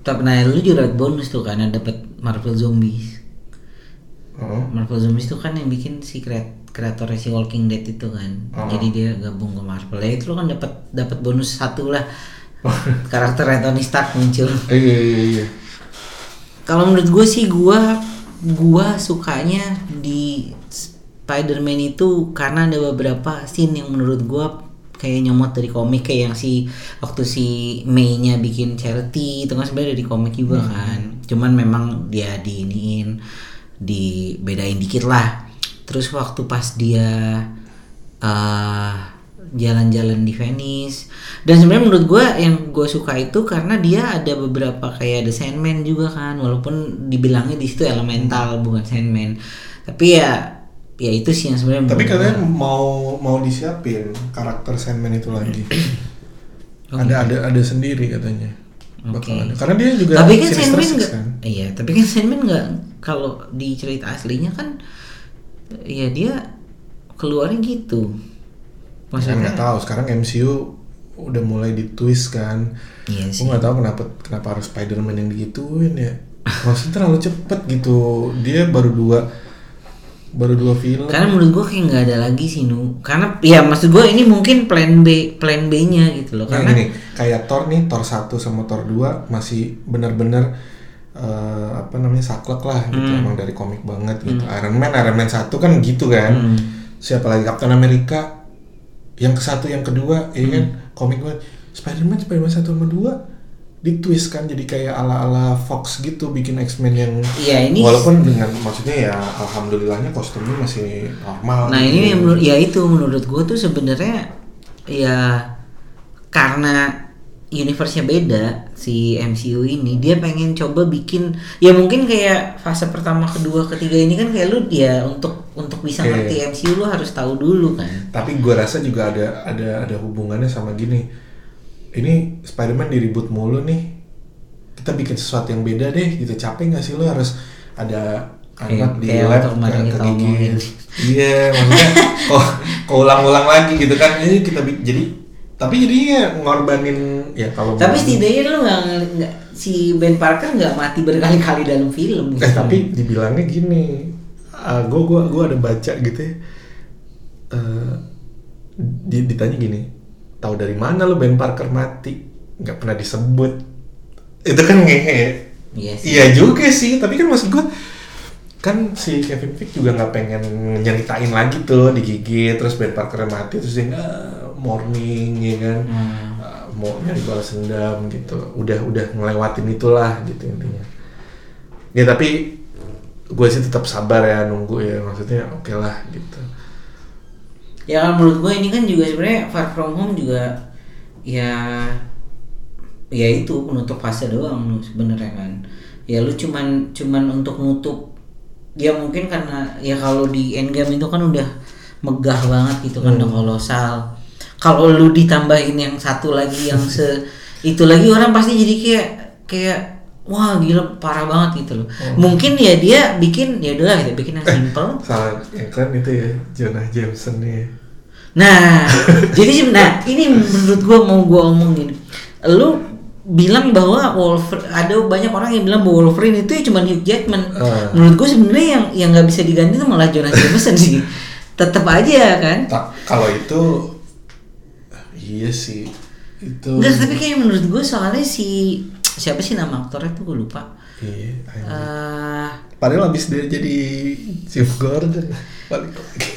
tak pernah lu juga dapat bonus tuh karena dapat Marvel Zombies. oh. Marvel Zombies itu kan yang bikin si kreat kreatornya si Walking Dead itu kan. Oh. Jadi dia gabung ke Marvel. Ya itu lu kan dapat dapat bonus satu lah. Karakter Tony Stark muncul. Eh, iya iya iya Kalau menurut gue sih gue gua sukanya di Spider-Man itu karena ada beberapa scene yang menurut gue kayak nyomot dari komik kayak yang si waktu si May-nya bikin charity itu kan sebenarnya dari komik juga kan. Cuman memang dia diiniin dibedain dikit lah. Terus waktu pas dia eh, jalan-jalan di Venice dan sebenarnya menurut gue yang gue suka itu karena dia ada beberapa kayak The Sandman juga kan walaupun dibilangnya di situ elemental bukan Sandman tapi ya ya itu sih yang sebenarnya tapi kalian mau mau disiapin karakter Sandman itu lagi. Ada ada ada sendiri katanya. Ada. Karena dia juga tapi kan Sandman nggak kan? iya tapi kan Sandman nggak kalau di cerita aslinya kan ya dia keluarnya gitu. Saya nggak maksudnya tahu. Sekarang MCU udah mulai ditwist kan. Iya Gue nggak tahu kenapa kenapa harus Spider-Man yang digituin ya. Maksudnya terlalu cepet gitu. Dia baru dua baru dua film. Karena menurut gua kayak nggak ada lagi sih nu. Karena ya maksud gua ini mungkin plan B plan B-nya gitu loh. Nah, Karena gini, kayak Thor nih, Thor 1 sama Thor 2 masih benar-benar eh, apa namanya saklek lah gitu Hmm. emang dari komik banget gitu. Iron Man, Iron Man 1 kan gitu kan. Hmm. Siapa lagi Captain America yang ke satu yang kedua ya kan Hmm. komik banget. Spider-Man Spider-Man 1 sama 2 ditwist kan jadi kayak ala-ala Fox gitu bikin X-Men yang Iya, ini- walaupun dengan maksudnya ya alhamdulillahnya kostumnya masih normal nah gitu. ini yang menurut ya itu menurut gua tuh sebenarnya ya karena universe-nya beda si MCU ini dia pengen coba bikin ya mungkin kayak fase pertama kedua ketiga ini kan kayak lu ya untuk untuk bisa ngerti MCU lu harus tahu dulu kan. Tapi gue rasa juga ada ada ada hubungannya sama gini ini Spider-Man diribut mulu nih kita bikin sesuatu yang beda deh gitu capek nggak sih lo harus ada anak di lab ke, kegigit. iya maksudnya kok kok ulang-ulang lagi gitu kan ini kita jadi tapi jadinya ngorbanin ya kalau tapi setidaknya lu nggak si Ben Parker nggak mati berkali-kali dalam film Eh gitu. tapi dibilangnya gini, gue gua gua ada baca gitu ya. eh, di- ditanya gini tahu dari mana lo Ben Parker mati? Nggak pernah disebut. Itu kan ngehe. Iya sih. iya juga sih tapi kan maksud gue kan si Kevin Feige juga nggak pengen nyeritain lagi tuh digigit terus Ben Parker mati terus dia "Ah, morning ya kan. Hmm. Ah, mau nyari balas dendam gitu. Udah udah ngelewatin itulah gitu intinya. Ya tapi gue sih tetap sabar ya nunggu ya maksudnya oke lah gitu Ya kan menurut gue ini kan juga sebenarnya Far From Home juga ya ya itu penutup fase doang lu sebenarnya kan. Ya lu cuman cuman untuk nutup ya mungkin karena ya kalau di Endgame itu kan udah megah banget gitu kan udah kolosal. Kalau lu ditambahin yang satu lagi yang se itu lagi orang pasti jadi kayak kayak wah gila parah banget gitu loh. Mungkin ya dia bikin ya udahlah kita bikin yang simple. salah yang keren itu ya Jonah Jameson nih Nah, jadi nah ini menurut gua mau gua omongin. Lu bilang bahwa Wolverine ada banyak orang yang bilang bahwa Wolverine itu ya cuma Hugh Jackman. Ah. Menurut gua sebenarnya yang yang nggak bisa diganti itu malah Jonah Jameson sih. Tetap aja kan. tak kalau itu iya sih itu Enggak, tapi kayak menurut gua soalnya si siapa sih nama aktornya tuh gua lupa. iya anjing. Eh padahal abis dia jadi Jim Gordon balik lagi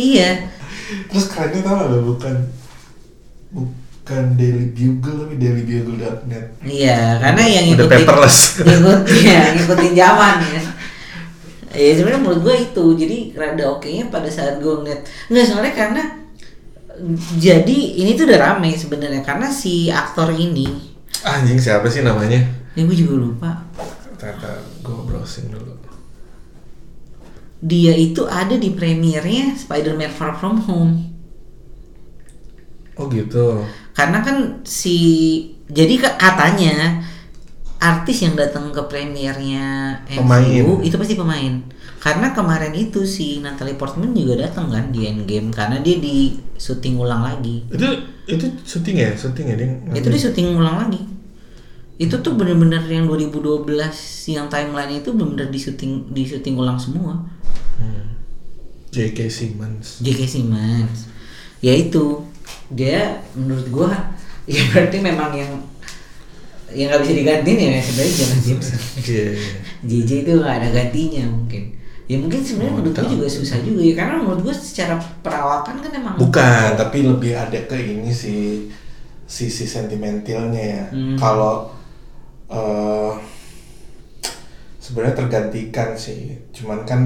iya. terus kerennya tau gak bukan bukan Daily Bugle tapi dailybugle.net Iya, karena yang Udah ngikutin paperless. ngikut, ya, ngikutin zaman ya. Ya sebenarnya menurut gue itu jadi rada oke nya pada saat gue ngeliat nggak soalnya karena jadi ini tuh udah rame sebenarnya karena si aktor ini anjing siapa sih namanya? Ini gue juga lupa. Ternyata gue browsing dulu. Dia itu ada di premiernya Spider-Man Far From Home. Oh gitu. Karena kan si jadi katanya artis yang datang ke premiernya MCU Pemain. itu pasti pemain karena kemarin itu si Natalie Portman juga datang kan di Endgame karena dia di syuting ulang lagi itu itu syuting ya syuting ya dia itu di syuting ulang lagi itu tuh bener-bener yang 2012 yang timeline itu bener-bener di syuting di syuting ulang semua Hmm. J.K. Simmons J.K. Simmons ya itu dia menurut gua ya berarti memang yang yang nggak bisa digantiin ya sebenarnya Jonah Jameson iya iya. JJ itu nggak ada gantinya mungkin ya mungkin sebenarnya Oh, menurut tahu. juga susah juga ya karena menurut gua secara perawatan kan emang bukan tapi lebih ada ke ini sih sisi sentimentalnya ya Hmm. kalau eh sebenarnya tergantikan sih cuman kan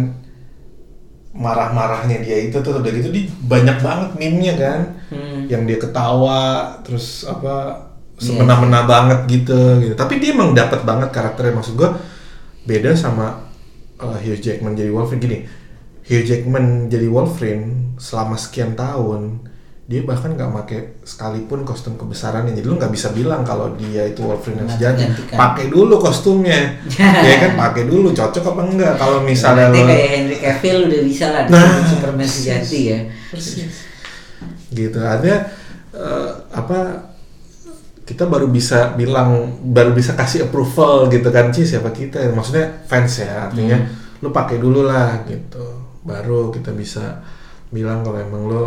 marah-marahnya dia itu tuh udah gitu di banyak banget meme-nya kan Hmm. yang dia ketawa terus apa Iya. semena-mena banget gitu gitu tapi dia emang dapat banget karakternya maksud gua beda sama uh, Hugh Jackman jadi Wolverine gini Hugh Jackman jadi Wolverine selama sekian tahun dia bahkan nggak pakai sekalipun kostum kebesarannya. Jadi lu nggak bisa bilang kalau dia itu Wolverine yang sejati. pakai dulu kostumnya. Ya kan? Pakai dulu cocok apa enggak? Kalau misalnya Berarti lo kayak Henry Cavill udah bisa lah Nah, Superman sejati ya. Gitu. Artinya eh, apa kita baru bisa bilang baru bisa kasih approval gitu kan sih siapa kita maksudnya fans ya artinya lu pakai dulu lah gitu. Baru kita bisa bilang kalau emang lo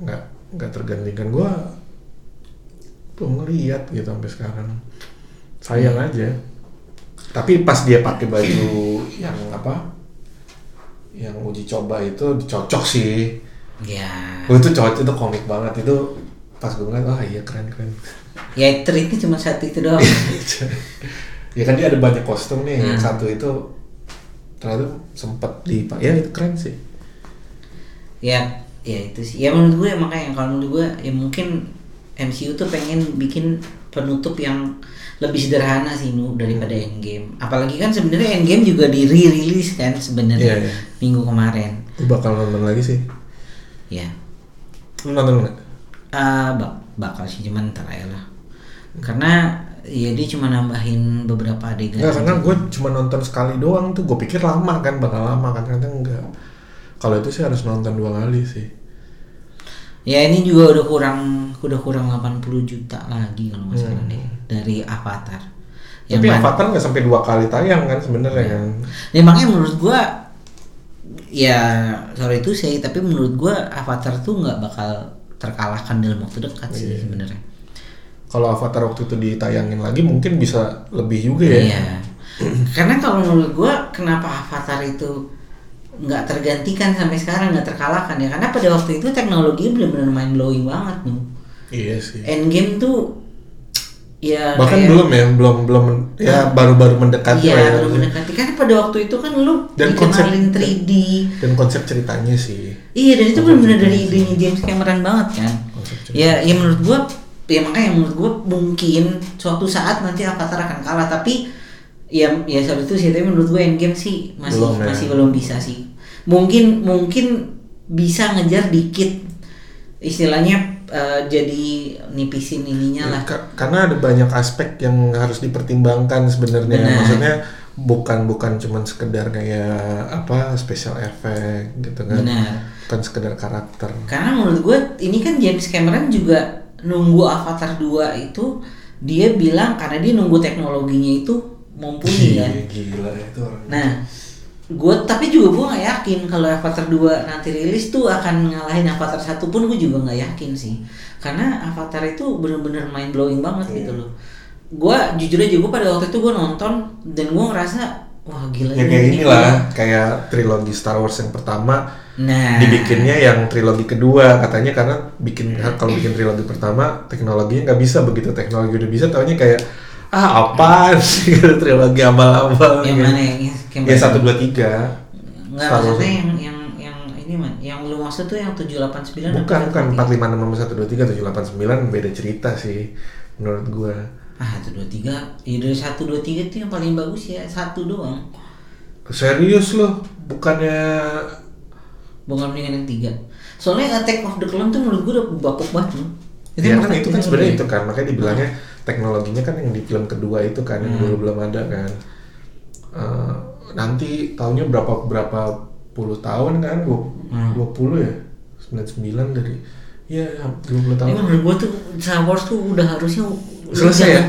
nggak nggak tergantikan. Gua belum ngeliat gitu sampai sekarang. Sayang aja. Tapi pas dia pakai baju yang apa yang uji coba itu cocok sih. Ya Oh, itu cocok itu komik banget. Itu pas gue ngeliat wah iya keren keren ya triknya cuma satu itu doang. Ya kan dia ada banyak kostum nih yang Hmm. satu itu ternyata sempet di ya itu keren sih. Ya ya itu sih. Ya menurut gue makanya kalau menurut gue ya mungkin MCU tuh pengen bikin penutup yang lebih sederhana sih nu daripada Endgame. Apalagi kan sebenarnya Endgame juga di re-release kan sebenarnya Iya, iya. minggu kemarin. Gue bakal nonton lagi sih? Ya. Lu nonton nggak? Ah, bak bakal sih cuman ntar aja lah. Karena ya dia cuma nambahin beberapa adegan Enggak, karena gue cuma nonton sekali doang tuh. Gue pikir lama kan bakal lama kan. Ternyata enggak kalau itu sih harus nonton dua kali sih. Ya ini juga udah kurang udah kurang 80 juta lagi kalau nggak salah Hmm. deh dari Avatar. Tapi mana- Avatar nggak sampai dua kali tayang kan sebenarnya Iya. kan? Ya makanya menurut gua ya sorry itu sih tapi menurut gua Avatar tuh nggak bakal terkalahkan dalam waktu dekat sih Iya. sebenarnya Kalau Avatar waktu itu ditayangin lagi mungkin bisa lebih juga ya. Iya. Karena kalau menurut gua kenapa Avatar itu nggak tergantikan sampai sekarang nggak terkalahkan ya karena pada waktu itu teknologi benar-benar mind blowing banget tuh. Iya sih. Endgame tuh ya Bahkan kayak- belum ya, belum belum ya baru-baru mendekati lah ya. baru mendekati karena pada waktu itu kan lu Dan konsep- dikenalin 3D. Dan konsep ceritanya sih. Iya, dan itu benar-benar dari idenya James Cameron banget kan. Ya, ya menurut gua ya makanya menurut gua mungkin suatu saat nanti Avatar akan kalah tapi ya ya soal itu sih tapi menurut gua Endgame sih masih Belum ya. masih belum bisa sih. Mungkin mungkin bisa ngejar dikit istilahnya eh, jadi nipisin ininya lah. Ka- karena ada banyak aspek yang harus dipertimbangkan sebenarnya. Benar. Maksudnya bukan bukan cuman sekedar kayak apa special effect gitu kan. Benar. Bukan sekedar karakter. Karena menurut gue ini kan James Cameron juga nunggu Avatar 2 itu dia bilang karena dia nunggu teknologinya itu mumpuni kan. Gila, gila itu orang. Nah, gue tapi juga gue nggak yakin kalau Avatar 2 nanti rilis tuh akan ngalahin Avatar 1 pun gue juga nggak yakin sih. Karena Avatar itu bener-bener mind blowing banget Iya. gitu loh. Gue jujur aja gue pada waktu itu gue nonton dan gue ngerasa wah gila ya ini- kayak ini inilah kayak trilogi Star Wars yang pertama Nah, dibikinnya yang trilogi kedua katanya karena bikin kalau bikin trilogi pertama teknologinya nggak bisa begitu teknologi udah bisa taunya kayak ah apaan sih trilogi abal-abal yang mana yang yang ya satu dua tiga Wars. maksudnya yang yang yang ini man, yang lu maksud tuh yang 789 bukan apa bukan 783? empat lima enam satu dua tiga tujuh delapan sembilan beda cerita sih menurut gua Ah, 123. Ya dari 123 itu yang paling bagus ya, satu doang. serius loh bukannya Bukan mendingan yang tiga. Soalnya Attack of the Clone tuh menurut gue udah bapuk banget loh. ya emang kan itu kan sebenarnya itu kan makanya dibilangnya teknologinya kan yang di film kedua itu kan yang Hmm. dulu belum ada kan Eh, nanti tahunnya berapa berapa puluh tahun kan dua Hmm. dua puluh ya sembilan sembilan dari ya dua puluh Ini tahun menurut gue tuh Star Wars tuh udah harusnya Selesai ya?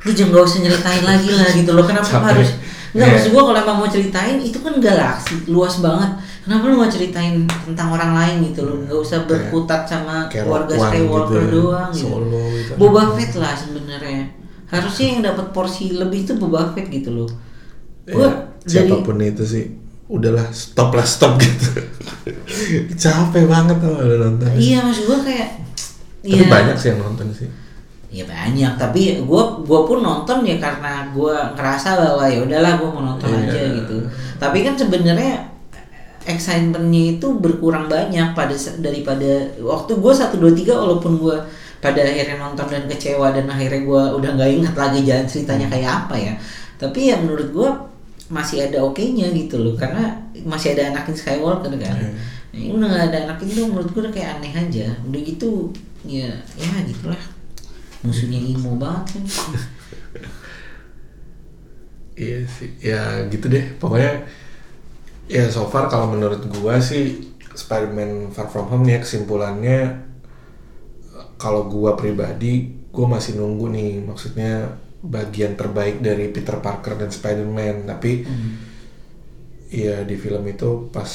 Lu jangan gak usah nyeritain lagi lah gitu loh. Kenapa Capek. harus Enggak Iya. maksud gua kalau emang mau ceritain itu kan galaksi luas banget. Kenapa lu gak ceritain tentang orang lain gitu loh? Gak usah Kayak- berkutat sama kayak keluarga One Skywalker gitu ya, doang gitu. Solo gitu. Boba Fett lah sebenarnya. Harusnya yang dapat porsi lebih tuh Boba Fett gitu loh. Gua Ya, dari siapa pun itu sih udahlah stop lah stop gitu capek banget tuh udah nonton iya maksud gua kayak tapi iya. banyak sih yang nonton sih Ya banyak, tapi gua gua pun nonton ya karena gua ngerasa bahwa ya udahlah gua mau nonton Iya. aja gitu. Tapi kan sebenarnya excitementnya itu berkurang banyak pada daripada waktu gua 1 2 3 walaupun gua pada akhirnya nonton dan kecewa dan akhirnya gua udah nggak ingat lagi jalan ceritanya kayak apa ya. Tapi ya menurut gua masih ada oke-nya gitu loh karena masih ada anakin Skywalker kan. Iya. Nah, ini udah gak ada anakin tuh menurut gua udah kayak aneh aja. Udah gitu ya ya gitulah musuhnya emo banget kan iya sih ya gitu deh pokoknya ya so far kalau menurut gua sih Spider-Man Far From Home nih ya, kesimpulannya kalau gua pribadi gua masih nunggu nih maksudnya bagian terbaik dari Peter Parker dan Spider-Man. Tapi Iya di film itu pas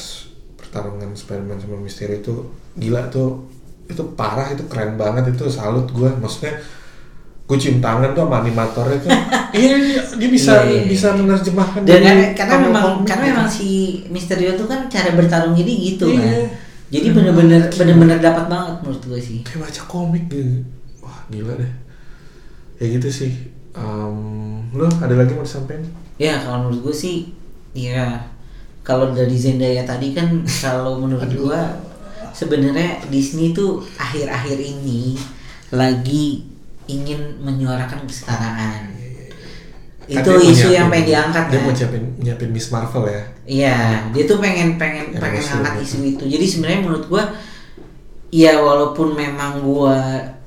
pertarungan Spider-Man sama Mysterio itu gila tuh itu parah itu keren banget itu salut gue maksudnya gue cium tangan tuh sama animatornya tuh. Iya iya, dia bisa Iya, iya. bisa menerjemahkan dan dari karena, karena memang komik karena gitu. memang si Mysterio tuh kan cara bertarung jadi gitu Iya. kan. Jadi bener-bener bener-bener dapat banget menurut gue sih. Kayak baca komik gitu. Wah gila deh. Ya gitu sih. Em, lo ada lagi mau disampaikan? Ya kalau menurut gue sih ya kalau dari Zendaya tadi kan kalau menurut gue sebenarnya Disney tuh akhir-akhir ini lagi ingin menyuarakan kesetaraan Kan itu mau isu yang nyiapin- pengen diangkat dia kan? mau nyiapin nyiapin Miss Marvel ya Iya, dia tuh pengen pengen Yang pengen angkat gitu. isu itu. Jadi sebenarnya menurut gua ya walaupun memang gua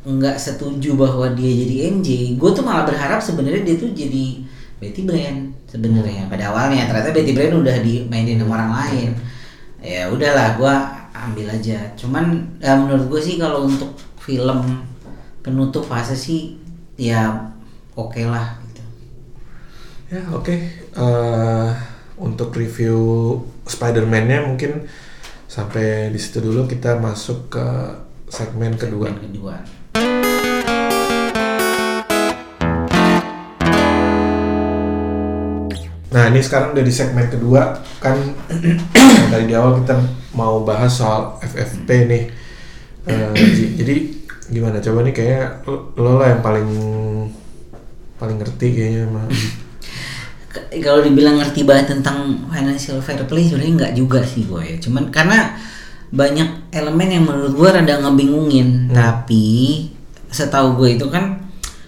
nggak setuju bahwa dia jadi MJ, gua tuh malah berharap sebenarnya dia tuh jadi Betty Brand sebenarnya pada awalnya. Ternyata Betty Brand udah dimainin sama orang lain. Ya udahlah, gua ambil aja. Cuman ya menurut gua sih kalau untuk film penutup fase sih ya oke lah gitu. Ya oke. Eh, untuk review Spider-Man-nya mungkin sampai di situ dulu kita masuk ke segmen kedua. Yang kedua. Nah ini sekarang udah di segmen kedua kan dari di awal kita mau bahas soal FFP nih. Ji. jadi gimana? Coba nih kayak lo, lah yang paling paling ngerti kayaknya. K- Kalau dibilang ngerti banget tentang financial fair play sebenarnya nggak juga sih gue ya. Cuman karena banyak elemen yang menurut gue rada ngebingungin. Tapi setahu gue itu kan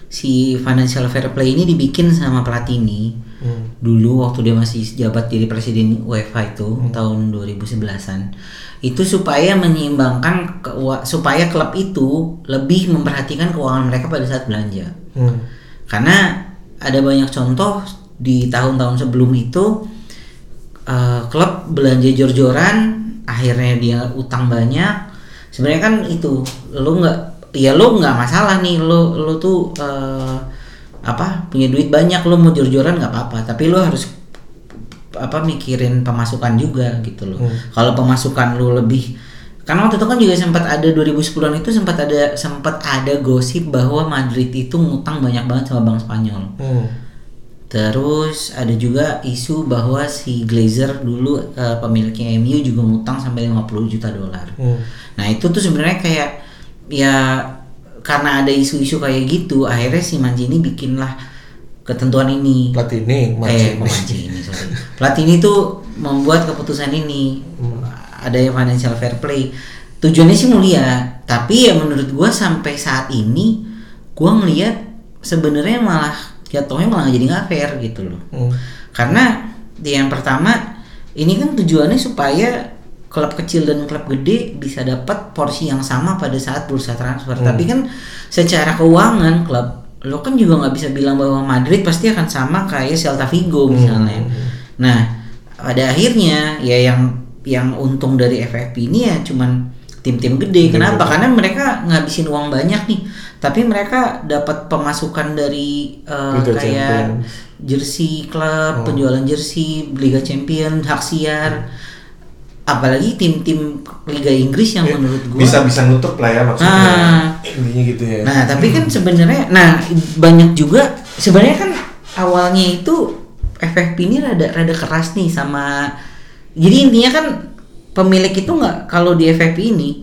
si financial fair play ini dibikin sama Platini. Hmm. dulu waktu dia masih jabat jadi presiden UEFA itu tahun 2011-an itu supaya menyeimbangkan supaya klub itu lebih memperhatikan keuangan mereka pada saat belanja Hmm. karena ada banyak contoh di tahun-tahun sebelum itu eh, klub belanja jor-joran akhirnya dia utang banyak sebenarnya kan itu lo nggak ya lo nggak masalah nih lo lo tuh eh, apa punya duit banyak lo mau jor-joran nggak apa-apa tapi lo harus apa mikirin pemasukan juga gitu loh kalau pemasukan lo lebih karena waktu itu kan juga sempat ada 2010-an itu sempat ada sempat ada gosip bahwa Madrid itu ngutang banyak banget sama bank Spanyol. Hmm. Terus ada juga isu bahwa si Glazer dulu eh, pemiliknya MU juga ngutang sampai 50 juta dolar. Hmm. Nah, itu tuh sebenarnya kayak ya karena ada isu-isu kayak gitu, akhirnya si Mancini bikinlah ketentuan ini. Platini, Eh, Mancini. kok Mancini, sorry. Platini tuh membuat keputusan ini. Ada yang financial fair play. Tujuannya sih mulia, tapi ya menurut gua sampai saat ini gua ngelihat sebenarnya malah jatuhnya malah jadi nggak fair gitu loh. Hmm. Karena di yang pertama ini kan tujuannya supaya klub kecil dan klub gede bisa dapat porsi yang sama pada saat bursa transfer. Tapi kan secara keuangan klub lo kan juga nggak bisa bilang bahwa Madrid pasti akan sama kayak Celta Vigo misalnya. Nah pada akhirnya ya yang yang untung dari FFP ini ya cuman tim-tim gede. Kenapa? Karena mereka ngabisin uang banyak nih. Tapi mereka dapat pemasukan dari Liga kayak Champions. jersey klub, penjualan jersey, Liga Champion, hak siar. Apalagi tim-tim Liga Inggris yang menurut gua bisa bisa nutup lah ya maksudnya Ah. intinya gitu ya. Nah, tapi kan sebenarnya nah banyak juga sebenarnya kan awalnya itu FFP ini rada rada keras nih sama jadi intinya kan pemilik itu nggak kalau di FFP ini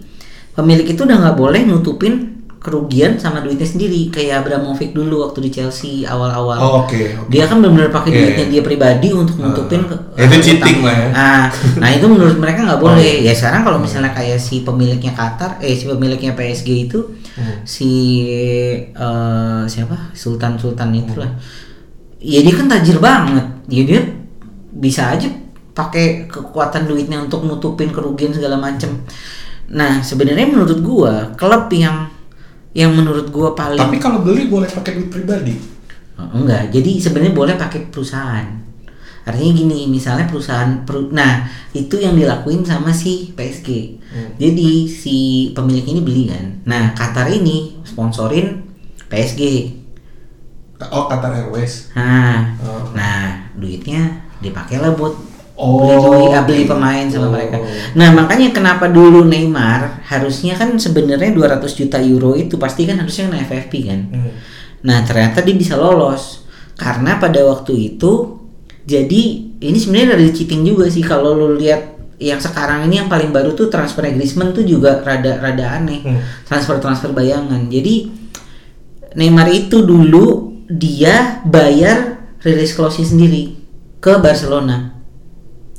pemilik itu udah nggak boleh nutupin kerugian sama duitnya sendiri kayak Abramovich dulu waktu di Chelsea awal-awal. Oh, oke, oke. Dia kan benar-benar pakai Iya, duitnya iya. dia pribadi untuk nutupin ke, Ya, itu uh, cheating lah ya. Nah, nah itu menurut mereka nggak boleh. Oh. Ya sekarang kalau misalnya kayak si pemiliknya Qatar, eh si pemiliknya PSG itu Hmm. si eh, siapa Sultan Sultan itulah. Ya dia kan tajir banget. Ya dia bisa aja pakai kekuatan duitnya untuk nutupin kerugian segala macem. Nah sebenarnya menurut gua klub yang yang menurut gua paling Tapi kalau beli boleh pakai duit pribadi. Oh, enggak, jadi sebenarnya boleh pakai perusahaan. Artinya gini, misalnya perusahaan, peru- nah itu yang dilakuin sama si PSG. Jadi si pemilik ini beli kan. Nah Qatar ini sponsorin PSG. Oh, Qatar Airways. Nah, Oh. nah duitnya dipakailah buat Oh, beli duit, ah, beli gitu. pemain sama Oh. mereka. Nah makanya kenapa dulu Neymar harusnya kan sebenarnya 200 juta euro itu pasti kan harusnya kena FFP kan. Hmm. Nah ternyata dia bisa lolos karena pada waktu itu jadi ini sebenarnya dari cheating juga sih kalau lu lihat yang sekarang ini yang paling baru tuh transfer Griezmann tuh juga rada rada aneh Hmm. transfer transfer bayangan jadi Neymar itu dulu dia bayar release clause sendiri ke Barcelona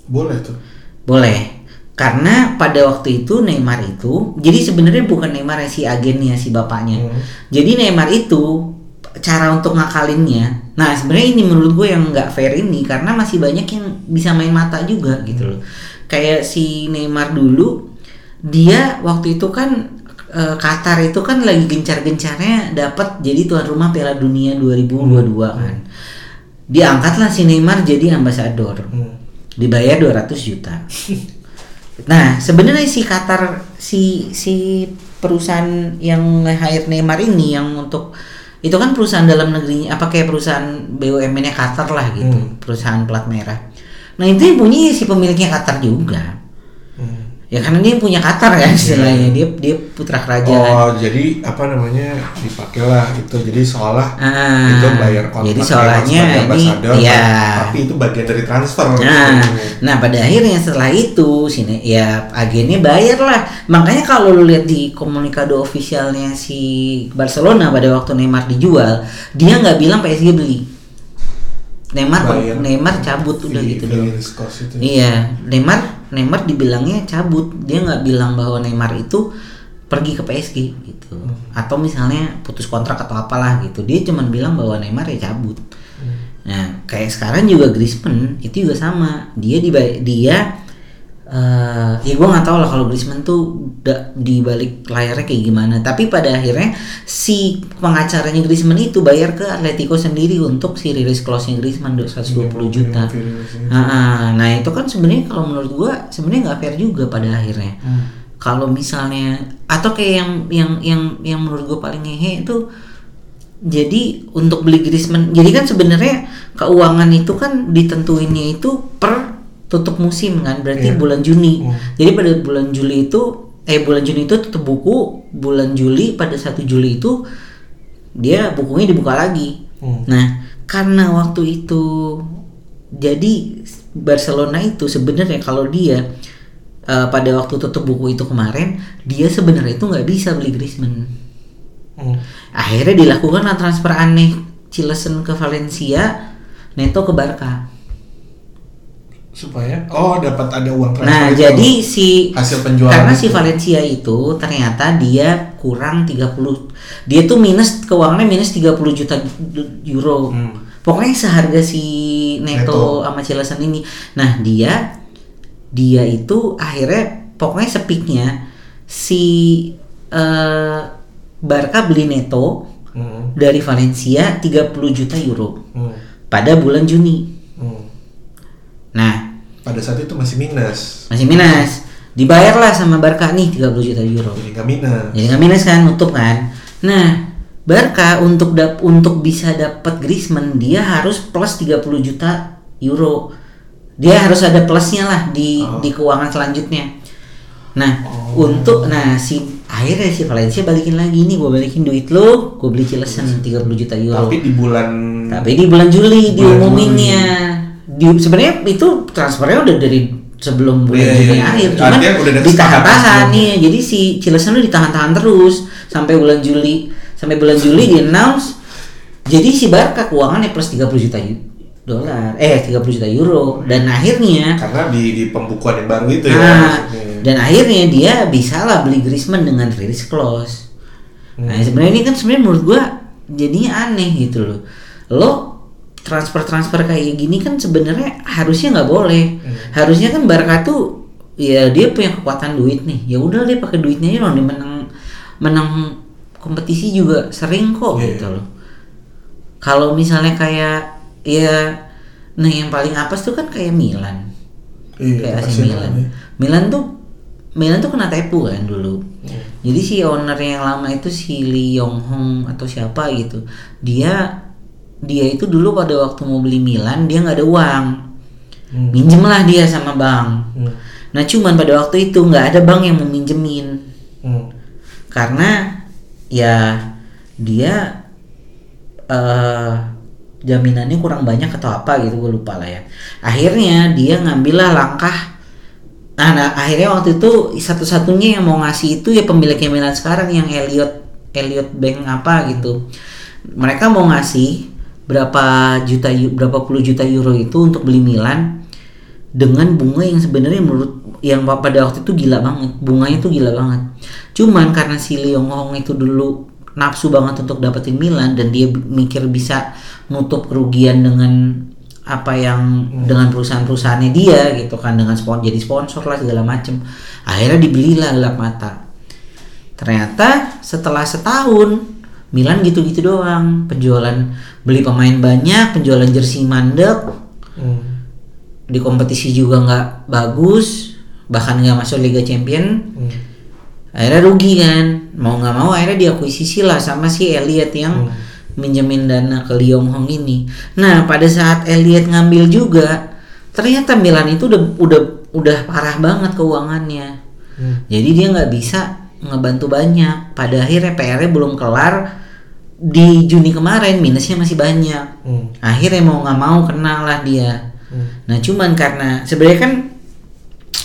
Boleh tuh. boleh. Karena pada waktu itu Neymar itu jadi sebenarnya bukan Neymar yang si agennya si bapaknya. Hmm. jadi Neymar itu cara untuk ngakalinnya. Nah sebenarnya ini menurut gue yang nggak fair ini karena masih banyak yang bisa main mata juga gitu loh. Kayak si Neymar dulu dia waktu itu kan eh, Qatar itu kan lagi gencar-gencarnya dapat jadi tuan rumah Piala Dunia 2022 kan. Diangkatlah si Neymar jadi ambasador Hmm. Dibayar 200 juta. Nah, sebenarnya si Qatar si si perusahaan yang nge-hire Neymar ini yang untuk itu kan perusahaan dalam negerinya apa kayak perusahaan BUMN-nya Qatar lah gitu, Hmm. perusahaan plat merah. Nah itu punya si pemiliknya Qatar juga. Ya karena dia punya Qatar kan istilahnya dia dia putra kerajaan. Oh, jadi apa namanya dipakai lah itu. Jadi seolah Ah, itu bayar kontrak jadi seolahnya ini ya. tapi itu bagian dari transfer. Nah, nah pada akhirnya setelah itu sini ya agennya bayar lah. Makanya kalau lu lihat di komunikado officialnya si Barcelona pada waktu Neymar dijual, dia nggak bilang PSG beli. Neymar. Neymar cabut udah Di- gitu doang. Itu. Iya, Neymar Neymar dibilangnya cabut. Dia nggak bilang bahwa Neymar itu pergi ke PSG gitu. Atau misalnya putus kontrak atau apalah gitu. Dia cuma bilang bahwa Neymar ya cabut. Nah, kayak sekarang juga Griezmann itu juga sama. Dia di dia eh ya gue nggak tahu lah kalau Griezmann tuh da- di balik layarnya kayak gimana. Tapi pada akhirnya si pengacaranya Griezmann itu bayar ke Atletico sendiri untuk si release clause-nya Griezmann 120 juta. Vilnius. Nah, ah, nah itu kan sebenarnya kalau menurut gua sebenarnya nggak fair juga pada akhirnya. Hmm. Kalau misalnya atau kayak yang yang yang yang menurut gua paling ngehe itu jadi untuk beli Griezmann, jadi kan sebenarnya keuangan itu kan ditentuinnya itu per tutup musim kan, berarti Iya. bulan Juni. Hmm. Jadi pada bulan Juli itu eh bulan Juni itu tutup buku, bulan Juli pada 1 Juli itu dia bukunya dibuka lagi. Hmm. Nah, karena waktu itu jadi Barcelona itu sebenarnya kalau dia eh, pada waktu tutup buku itu kemarin, dia sebenarnya itu nggak bisa beli Griezmann. Hmm. Akhirnya dilakukanlah transfer aneh Cilesen ke Valencia, Neto ke Barca. Supaya oh dapat ada uang transfer Nah, itu. jadi si hasil penjualan karena itu. si Valencia itu ternyata dia kurang 30 dia tuh minus keuangannya minus 30 juta euro. Hmm. Pokoknya seharga si Neto, Neto. sama Cilesen ini. Nah, dia dia itu akhirnya pokoknya sepiknya si eh, Barca beli Neto Hmm. dari Valencia 30 juta euro Hmm. pada bulan Juni. Hmm. Nah, pada saat itu masih minus masih minus. Dibayarlah sama Barca nih 30 juta euro. jadi nggak minus Jadi nggak minus kan, nutup kan. Nah, Barca untuk dap untuk bisa dapat Griezmann dia harus plus 30 juta euro. Dia harus ada plusnya lah di Oh. di keuangan selanjutnya. Nah, Oh. untuk nah si akhirnya si Valencia balikin lagi nih, gue balikin duit lo, gue beli Cilesen 30 juta euro. tapi di bulan Tapi di bulan Juli Bulan diumuminnya. Di, sebenarnya itu transfernya udah dari sebelum bulan Iya, Juni iya, iya. akhir, cuman udah ditahan-tahan nih. Jadi si Cilesen tuh ditahan-tahan terus sampai bulan Juli. Sampai bulan Juli di announce. Jadi si Barca keuangannya plus 30 juta dolar, eh 30 juta euro dan akhirnya karena di di pembukuan yang baru itu ya Nah, maksudnya. dan akhirnya dia bisa lah beli Griezmann dengan release clause. Nah, Hmm. sebenarnya ini kan sebenarnya menurut gua jadinya aneh gitu loh. Lo transfer-transfer kayak gini kan sebenarnya harusnya nggak boleh. Hmm. Harusnya kan Barca tuh ya dia punya kekuatan duit nih. Ya udah dia pakai duitnya aja loh dia menang menang kompetisi juga sering kok Iya. gitu loh. Kalau misalnya kayak ya nah yang paling apes tuh kan kayak Milan Iya, kayak AC Milan. namanya. Milan tuh Milan tuh kena tipu kan dulu. Hmm. Jadi si owner yang lama itu si Lee Yong Hong atau siapa gitu. Dia dia itu dulu pada waktu mau beli Milan dia nggak ada uang. Hmm. Minjem lah dia sama bank. Hmm. Nah cuman pada waktu itu nggak ada bank yang mau minjemin Hmm. karena ya dia eh jaminannya kurang banyak atau apa gitu gue lupa lah ya akhirnya dia ngambillah langkah nah, nah, akhirnya waktu itu satu-satunya yang mau ngasih itu ya pemiliknya Milan sekarang yang Elliot Elliot Bank apa gitu mereka mau ngasih berapa juta berapa puluh juta euro itu untuk beli Milan dengan bunga yang sebenarnya menurut yang pada waktu itu gila banget. Bunganya tuh gila banget. Cuman karena si Leong Hong itu dulu nafsu banget untuk dapetin Milan dan dia mikir bisa nutup kerugian dengan apa yang dengan perusahaan-perusahaannya dia gitu kan dengan spon jadi sponsor lah segala macem. Akhirnya dibelilah gelap mata. Ternyata setelah setahun Milan gitu-gitu doang. Penjualan beli pemain banyak penjualan jersey mandek. Hmm. di kompetisi juga nggak bagus bahkan nggak masuk Liga Champion. Hmm. akhirnya rugi kan. Mau nggak mau akhirnya diakuisisi lah sama si Elliot yang minjemin dana ke Liong Hong ini. Nah pada saat Elliot ngambil juga ternyata Milan itu udah udah udah parah banget keuangannya. Hmm. jadi dia nggak bisa ngebantu banyak. Pada akhirnya PR-nya belum kelar di Juni kemarin minusnya masih banyak Hmm. akhirnya mau nggak mau kena lah dia Hmm. nah cuman karena sebenarnya kan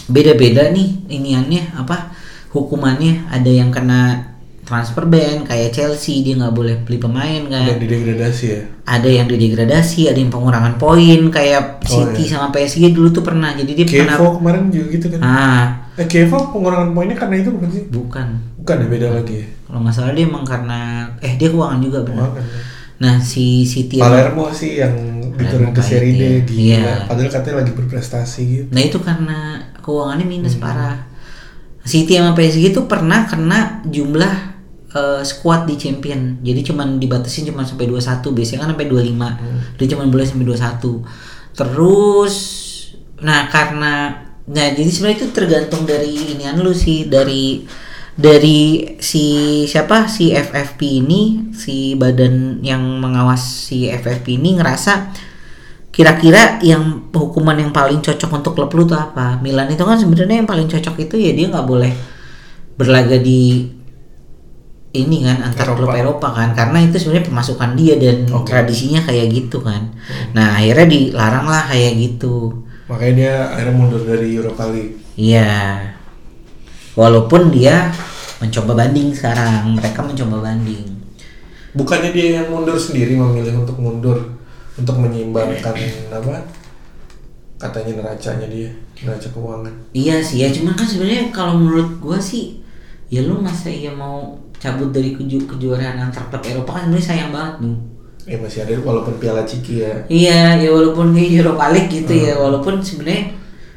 beda-beda nih iniannya apa hukumannya ada yang kena transfer ban kayak Chelsea dia nggak boleh beli pemain kan Dan didegradasi ya. ada yang didegradasi, ada yang pengurangan poin kayak Oh, City iya. sama PSG dulu tuh pernah. Jadi dia pernah Kevo kemarin juga gitu kan. ah Eh Kevo pengurangan poinnya karena itu bukan sih? bukan. Bukan ya beda lagi ya. Kalau nggak salah dia emang karena eh dia keuangan juga benar. Ya. Nah, si City Palermo sih yang diturun ke Serie D gila. Padahal katanya lagi berprestasi gitu. Nah, itu karena keuangannya minus Hmm. parah. City sama PSG itu pernah kena jumlah eh, squad di champion. Jadi cuman dibatasin cuma sampai 21, biasanya kan sampai 25. Hmm. Dia cuma boleh sampai 21. Terus nah karena nah jadi sebenarnya itu tergantung dari inian lu sih dari dari si siapa? Si FFP ini si badan yang mengawas si FFP ini ngerasa kira-kira yang hukuman yang paling cocok untuk klub lu tuh apa? Milan itu kan sebenarnya yang paling cocok itu ya dia nggak boleh berlaga di ini kan antar klub Eropa. Eropa kan. Karena itu sebenarnya pemasukan dia dan Oke. tradisinya kayak gitu kan. Nah akhirnya dilarang lah kayak gitu. Makanya dia akhirnya mundur dari Europa League. iya walaupun dia mencoba banding sekarang mereka mencoba banding Bukannya dia yang mundur sendiri memilih untuk mundur untuk menyeimbangkan apa? Katanya neracanya dia, neraca keuangan. Iya sih ya, cuman kan sebenarnya kalau menurut gua sih ya lu masa iya mau cabut dari keju kejuaraan antar klub Eropa kan sebenarnya sayang banget nih. Ya masih ada walaupun Piala Ciki ya. Iya, ya walaupun di Europa League gitu ya, walaupun sebenarnya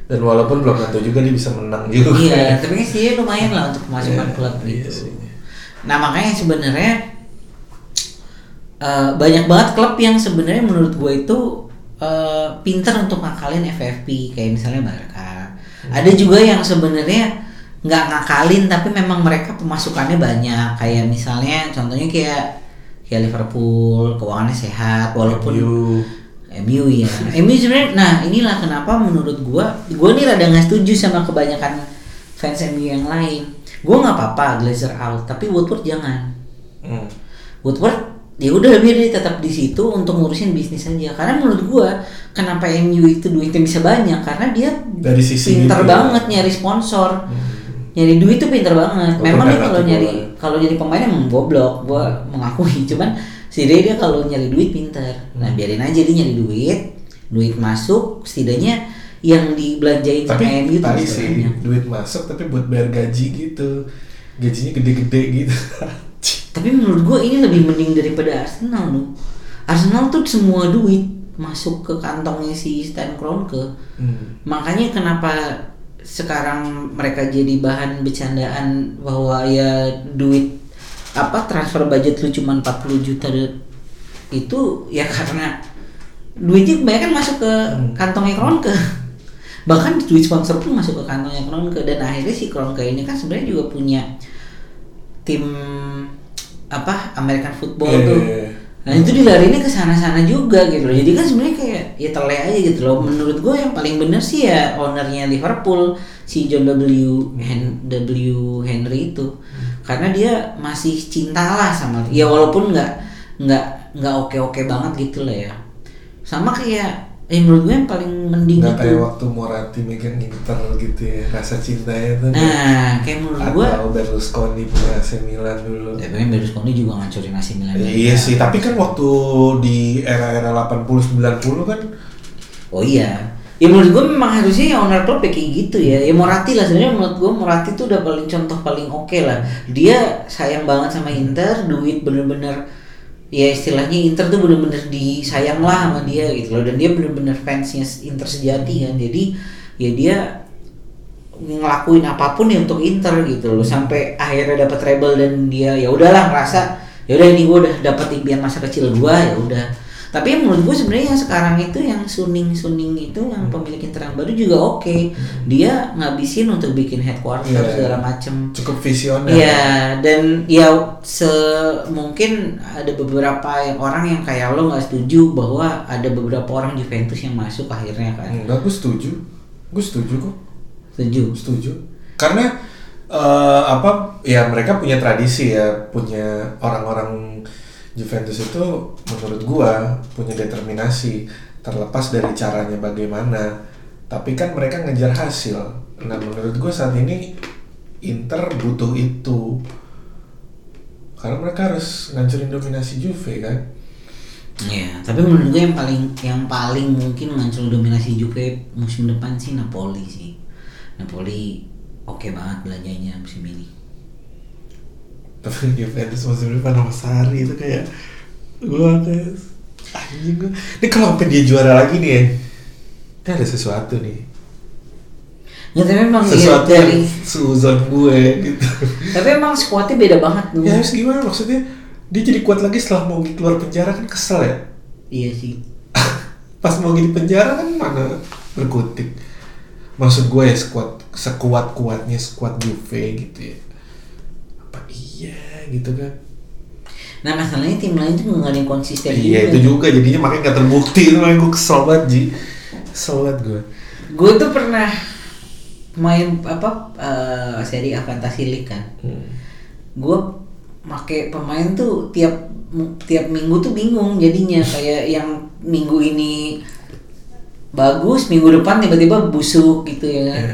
Dan walaupun belum tentu juga dia bisa menang juga. iya, tapi kan sih lumayan lah untuk pemasukan Iya, klub iya gitu. sih. Nah makanya sebenarnya eh, banyak banget klub yang sebenarnya menurut gue itu eh, pintar untuk ngakalin FFP kayak misalnya Barca. Ada juga yang sebenarnya nggak ngakalin tapi memang mereka pemasukannya banyak kayak misalnya contohnya kayak kayak Liverpool keuangannya sehat walaupun MU. MU ya. MU sebenarnya nah inilah kenapa menurut gua gua nih rada nggak setuju sama kebanyakan fans MU yang lain. Gua nggak apa-apa Glazer out, tapi Woodward jangan. Hmm. Woodward ya udah biar dia tetap di situ untuk ngurusin bisnis aja. Karena menurut gua kenapa MU itu duitnya bisa banyak karena dia Dari sisi pintar itu ya. banget nyari sponsor. Hmm. Nyari duit tuh pintar banget. Memang dia kalau nyari kalau jadi pemain emang goblok, gua mengakui. Cuman si dia dia kalau nyari duit pintar. Nah, Hmm. biarin aja dia nyari duit, duit masuk, setidaknya yang dibelanjain sama Tapi MU tuh tadi bisa sih duit masuk tapi buat bayar gaji gitu. Gajinya gede-gede gitu. Tapi menurut gua ini lebih mending daripada Arsenal loh. Arsenal tuh semua duit masuk ke kantongnya si Stan Kroenke. Hmm. Makanya kenapa sekarang mereka jadi bahan bercandaan bahwa ya duit apa transfer budget lu cuma 40 juta itu ya karena duitnya kebanyakan masuk ke Hmm. kantongnya Kroenke. Bahkan duit sponsor pun masuk ke kantongnya Kroenke dan akhirnya si Kroenke ini kan sebenarnya juga punya tim apa American football Iya, tuh. iya, iya. Nah itu dilarinya ke sana-sana juga gitu loh. Jadi kan sebenarnya kayak ya tele aja gitu loh. Menurut gue yang paling bener sih ya ownernya Liverpool si John W. Hen- W. Henry itu. Karena dia masih cinta lah sama. Ya walaupun nggak nggak nggak oke-oke banget gitu lah ya. Sama kayak eh menurut gue yang paling mending Nggak itu. kayak waktu Moratti megang Inter gitu ya rasa cintanya tuh. Nah kayak menurut gue. Atau Berlusconi punya AC Milan dulu. Ya memang Berlusconi juga ngancurin AC Milan. Iya sih, tapi kan waktu di era-era 80 90 kan Oh iya. Ya menurut gue memang harusnya ya owner klub ya kayak gitu ya. Ya Moratti lah sebenarnya menurut gue Moratti tuh udah paling contoh paling oke lah. Dia sayang banget sama Inter, duit bener-bener ya istilahnya Inter tuh bener-bener disayang lah sama dia gitu loh. Dan dia bener-bener fansnya Inter sejati kan. Jadi ya dia ngelakuin apa pun ya untuk Inter gitu loh sampai akhirnya dapat treble dan dia ya udahlah ngerasa ya udah ini gue udah dapat impian masa kecil gua ya udah Tapi menurut gue sebenarnya yang sekarang itu yang Suning Suning itu yang Hmm. pemilik Inter yang baru juga oke. Dia ngabisin untuk bikin headquarter Iya. segala macem. cukup visioner Iya dan ya se mungkin ada beberapa yang orang yang kayak lo nggak setuju bahwa ada beberapa orang Juventus yang masuk akhirnya kan. enggak gue setuju gue setuju kok Setuju. setuju karena eh, apa ya mereka punya tradisi ya punya orang-orang Juventus itu menurut gua punya determinasi terlepas dari caranya bagaimana tapi kan mereka ngejar hasil nah menurut gua saat ini Inter butuh itu karena mereka harus ngancurin dominasi Juve kan Iya, tapi menurut gue yang paling yang paling mungkin ngancur dominasi Juve musim depan sih Napoli sih. Napoli oke banget belanjanya musim ini. Tapi Juventus musim depan sama Sari itu kayak gua kayak anjing gua. Ini kalau sampai dia juara lagi nih ya ini ada sesuatu nih. Ya tapi emang sesuatu lihat dari yang suzon gue gitu. Tapi emang skuadnya beda banget tuh. ya harus gimana? Maksudnya dia jadi kuat lagi setelah mau keluar penjara kan kesel ya? Iya sih. pas mau di penjara kan mana? Berkutik. Maksud gue ya sekuat sekuat kuatnya sekuat Juve gitu ya. Apa iya gitu kan. Nah masalahnya tim lain tuh nggak ada yang konsisten. Iya itu juga. Jadinya makanya nggak terbukti. Itu makanya gue kesel banget Ji. Kesel banget gue Gue tuh pernah main apa eh, seri A Fantasy League kan. Gue make pemain tuh tiap tiap minggu tuh bingung jadinya. Kayak yang minggu ini bagus minggu depan tiba-tiba busuk gitu ya kan.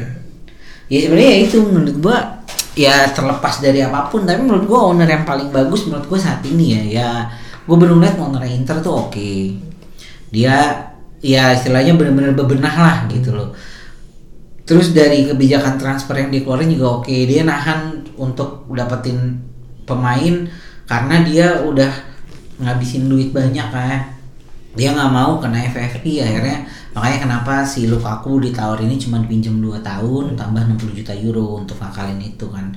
ya sebenarnya ya itu. Menurut gua ya terlepas dari apa pun tapi menurut gua owner yang paling bagus menurut gua saat ini ya ya gua baru ngeliat owner Inter tuh oke. Dia ya istilahnya benar-benar bebenah lah gitu loh. Terus dari kebijakan transfer yang dikeluarin juga oke. Dia nahan untuk dapetin pemain karena dia udah ngabisin duit banyak kan. Dia nggak mau kena FFP akhirnya makanya kenapa si Lukaku ditawarin ini cuma pinjam 2 tahun tambah 60 juta euro untuk ngakalin itu kan.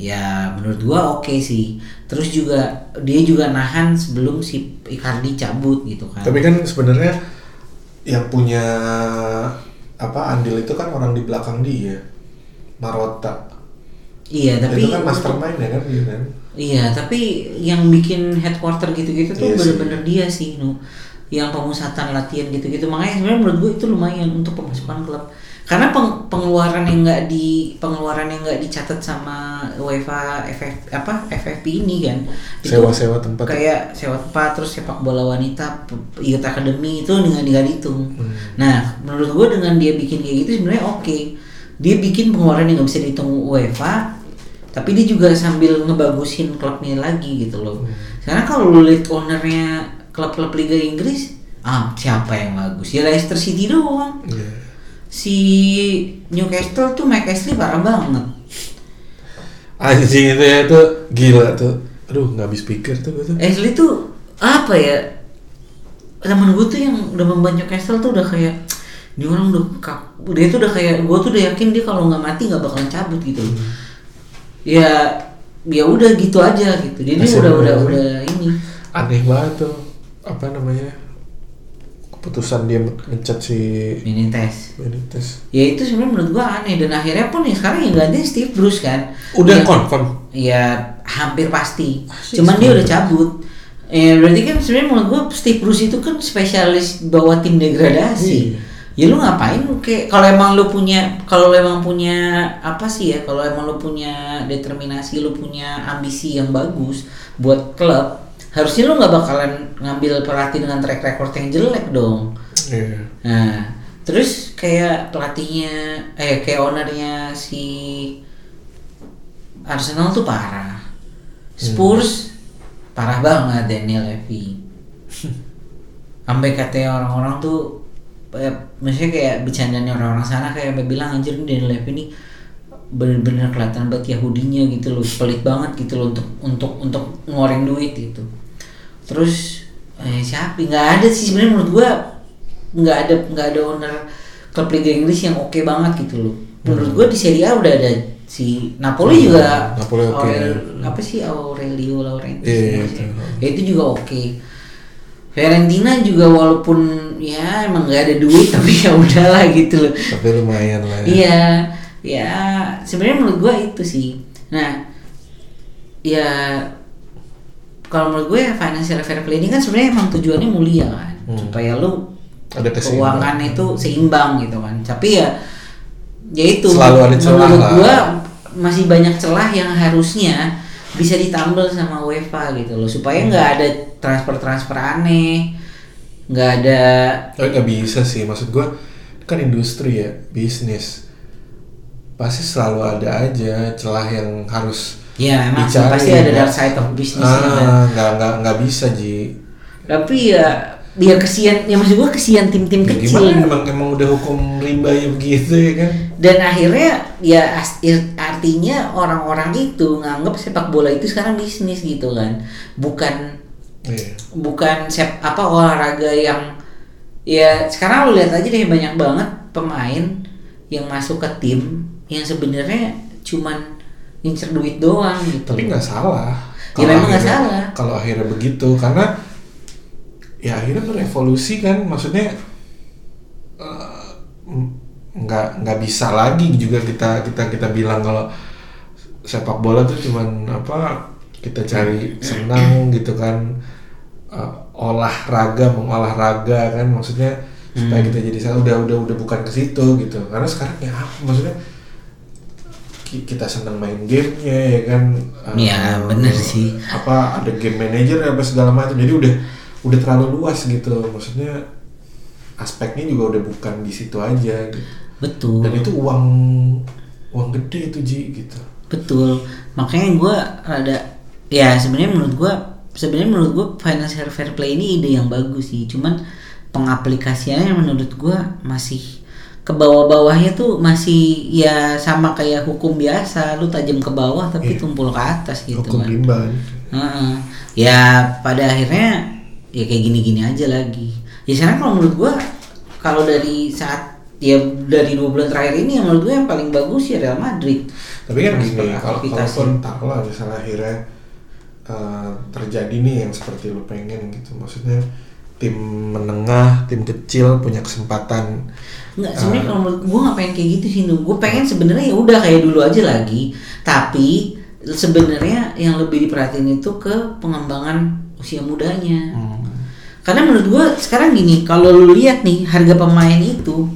Ya menurut gua oke sih. Terus juga dia juga nahan sebelum si Icardi cabut gitu kan. Tapi kan sebenarnya yang punya apa andil itu kan orang di belakang dia Marota iya tapi itu kan mastermind ya kan dia kan? Iya, tapi yang bikin headquarter gitu-gitu tuh Iya bener-bener dia sih, nu. Yang pemusatan latihan gitu-gitu. Makanya sebenarnya menurut gue itu lumayan untuk pemasukan klub. Karena peng- pengeluaran yang nggak di pengeluaran yang nggak dicatat sama UEFA FF apa FFP ini kan. Sewa-sewa tempat. Kayak sewa tempat terus sepak bola wanita, youth academy itu dengan nggak dihitung. Hmm. Nah, menurut gue dengan dia bikin kayak gitu sebenarnya oke. Dia bikin pengeluaran yang nggak bisa dihitung UEFA, tapi dia juga sambil ngebagusin klubnya lagi gitu loh. Karena kalau lu lihat ownernya klub-klub Liga Inggris, ah siapa yang bagus? Ya Leicester City doang. Iya. Si Newcastle tuh Mike Ashley parah banget. Anjing itu ya itu gila tuh. Aduh nggak habis pikir tuh gue tuh. Ashley tuh apa ya? Temen gue tuh yang udah membantu Newcastle tuh udah kayak dia orang udah kak, dia tuh udah kayak gue tuh udah yakin dia kalau nggak mati nggak bakalan cabut gitu. Ya ya udah gitu aja gitu. Jadi udah udah udah ini. Aneh banget tuh. Apa namanya? Keputusan dia mencat si Ini tes. Benitez. Ya itu sebenarnya menurut gua aneh dan akhirnya pun ya sekarang yang ganti Steve Bruce kan. Udah Ya- confirm. Ya hampir pasti. Asik Cuman dia udah cabut. Ya berarti kan sebenarnya menurut gua Steve Bruce itu kan spesialis bawa tim degradasi. Iya. Ya lu ngapain kayak kalau emang lu punya kalau lu emang punya apa sih ya kalau emang lu punya determinasi lu punya ambisi yang bagus buat klub harusnya lu nggak bakalan ngambil pelatih dengan track record yang jelek dong. Iya. Nah, terus kayak pelatihnya, eh kayak ownernya si Arsenal tuh parah. Spurs parah banget Daniel Levy. Sampai katanya orang-orang tuh, eh, maksudnya kayak bercandanya orang-orang sana kayak bilang anjir Daniel Levy ini bener-bener kelihatan banget Yahudinya gitu loh, pelit banget gitu loh untuk untuk untuk ngeluarin duit gitu. Terus eh, siapa? Nggak ada sih sebenarnya menurut gua nggak ada nggak ada owner klub Liga Inggris yang oke banget gitu loh. Menurut gua di Serie A udah ada si Napoli Hmm, juga Napoli oke. Aurel- apa sih Aurelio Laurentiis Iya, ya, itu. ya itu juga oke. Fiorentina juga walaupun ya emang nggak ada duit tapi ya udahlah gitu loh Tapi lumayan lah. Ya. Iya, ya sebenarnya menurut gua itu sih. Nah, ya kalau menurut gue ya financial fair play ini kan sebenarnya emang tujuannya mulia kan, Hmm. supaya lu Ada keuangan itu seimbang gitu kan. Tapi ya, ya itu Selalu ada celah menurut lah. gua masih banyak celah yang harusnya bisa ditambal sama UEFA gitu loh, supaya nggak ada transfer-transfer aneh, nggak ada Oh, nggak bisa sih, maksud gua kan industri ya, bisnis. Pasti selalu ada aja celah yang harus ya emang dicari, pasti ada ya. dark side of business ya kan. Ah, nggak nggak nggak bisa ji. tapi ya biar kesian ya maksud gua kesian tim-tim Ya, kecil gimana emang emang udah hukum rimba ya begitu ya kan? dan akhirnya ya artinya orang-orang itu nganggap sepak bola itu sekarang bisnis gitu kan bukan Iya. bukan sep apa olahraga yang ya sekarang lu lihat aja deh banyak banget pemain yang masuk ke tim yang sebenarnya cuman ngincer duit doang gitu Tapi nggak salah. Ya, Kalau memang nggak salah. Kalau akhirnya begitu, karena ya akhirnya berevolusi kan, maksudnya eh, nggak nggak bisa lagi juga kita kita kita bilang kalau sepak bola tuh cuman apa kita cari senang gitu kan eh, olahraga mengolahraga kan maksudnya supaya kita jadi sana udah udah udah bukan ke situ gitu karena sekarang ya maksudnya kita senang main gamenya ya kan Iya, Eh, bener sih. apa ada game manager apa segala macam jadi udah udah terlalu luas gitu maksudnya aspeknya juga udah bukan di situ aja gitu betul dan itu uang uang gede itu ji gitu Betul. Makanya gue rada ya sebenarnya menurut gue sebenarnya menurut gue financial fair play ini ide yang bagus sih. Cuman pengaplikasiannya menurut gue masih ke bawah-bawahnya tuh masih ya sama kayak hukum biasa, lu tajam ke bawah tapi Iya. tumpul ke atas gitu hukum kan. rimba kan Heeh. Ya pada akhirnya ya kayak gini-gini aja lagi. Ya sekarang kalau menurut gua kalau dari saat ya dari dua bulan terakhir ini yang menurut gue yang paling bagus ya Real Madrid. tapi kan gini kalau kalaupun taruhlah misalnya akhirnya eh, terjadi nih yang seperti lu pengen gitu maksudnya tim menengah tim kecil punya kesempatan Enggak, sebenarnya kalau menurut gue nggak pengen kayak gitu sih, gue pengen sebenarnya ya udah kayak dulu aja lagi, tapi sebenarnya yang lebih diperhatiin itu ke pengembangan usia mudanya. Karena menurut gue sekarang gini, kalau lu lihat nih harga pemain itu,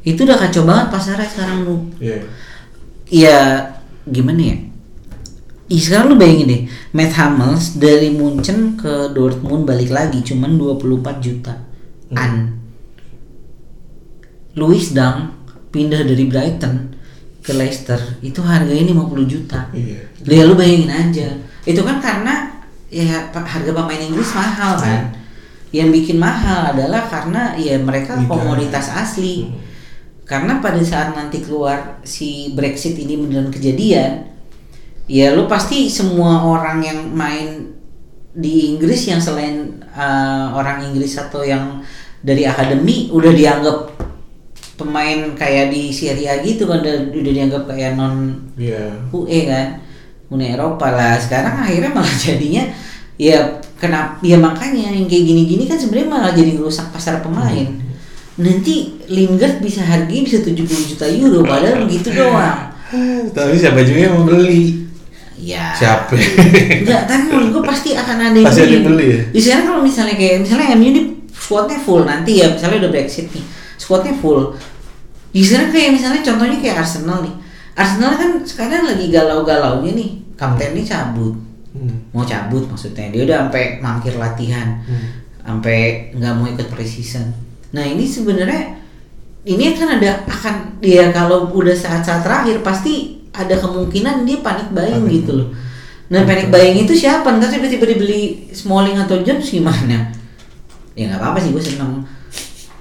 itu udah kacau banget pasarnya sekarang lu. Iya Iya gimana ya? Ih, sekarang lu bayangin deh, Matt Hummels dari Munchen ke Dortmund balik lagi cuman 24 juta. An. Louis Dang pindah dari Brighton ke Leicester itu harganya 50 juta. iya Ya lu bayangin aja. Itu kan karena ya harga pemain Inggris mahal kan. Yang bikin mahal adalah karena ya mereka Liga. komoditas asli. Hmm. Karena pada saat nanti keluar si Brexit ini beneran kejadian, ya lu pasti semua orang yang main di Inggris yang selain uh, orang Inggris atau yang dari akademi udah dianggap pemain kayak di Serie A gitu kan udah, udah dianggap kayak non iya. UE kan Uni Eropa lah. Sekarang akhirnya malah jadinya ya kenapa ya makanya yang kayak gini-gini kan sebenarnya malah jadi ngerusak pasar pemain. Nanti Lingard bisa harganya bisa 70 juta euro padahal begitu doang. Tapi siapa juga yang mau beli ya siapa? Enggak tapi menurut gue pasti akan ada yang Pasti ada yang beli ya? di sekarang kalau misalnya kayak misalnya MU ini squadnya full nanti ya misalnya udah Brexit nih squadnya full. Di sekarang kayak misalnya contohnya kayak Arsenal nih. Arsenal kan sekarang lagi galau-galaunya nih kaptennya cabut. Hmm. mau cabut maksudnya dia udah sampai mangkir latihan. Hmm. sampai nggak mau ikut preseason. Nah ini sebenarnya ini kan ada akan dia kalau udah saat-saat terakhir pasti ada kemungkinan dia panik buying Panik. gitu loh. Nah panik buying. itu siapa? Ntar tiba-tiba dibeli Smalling atau Jones gimana? Ya nggak apa-apa sih gue seneng.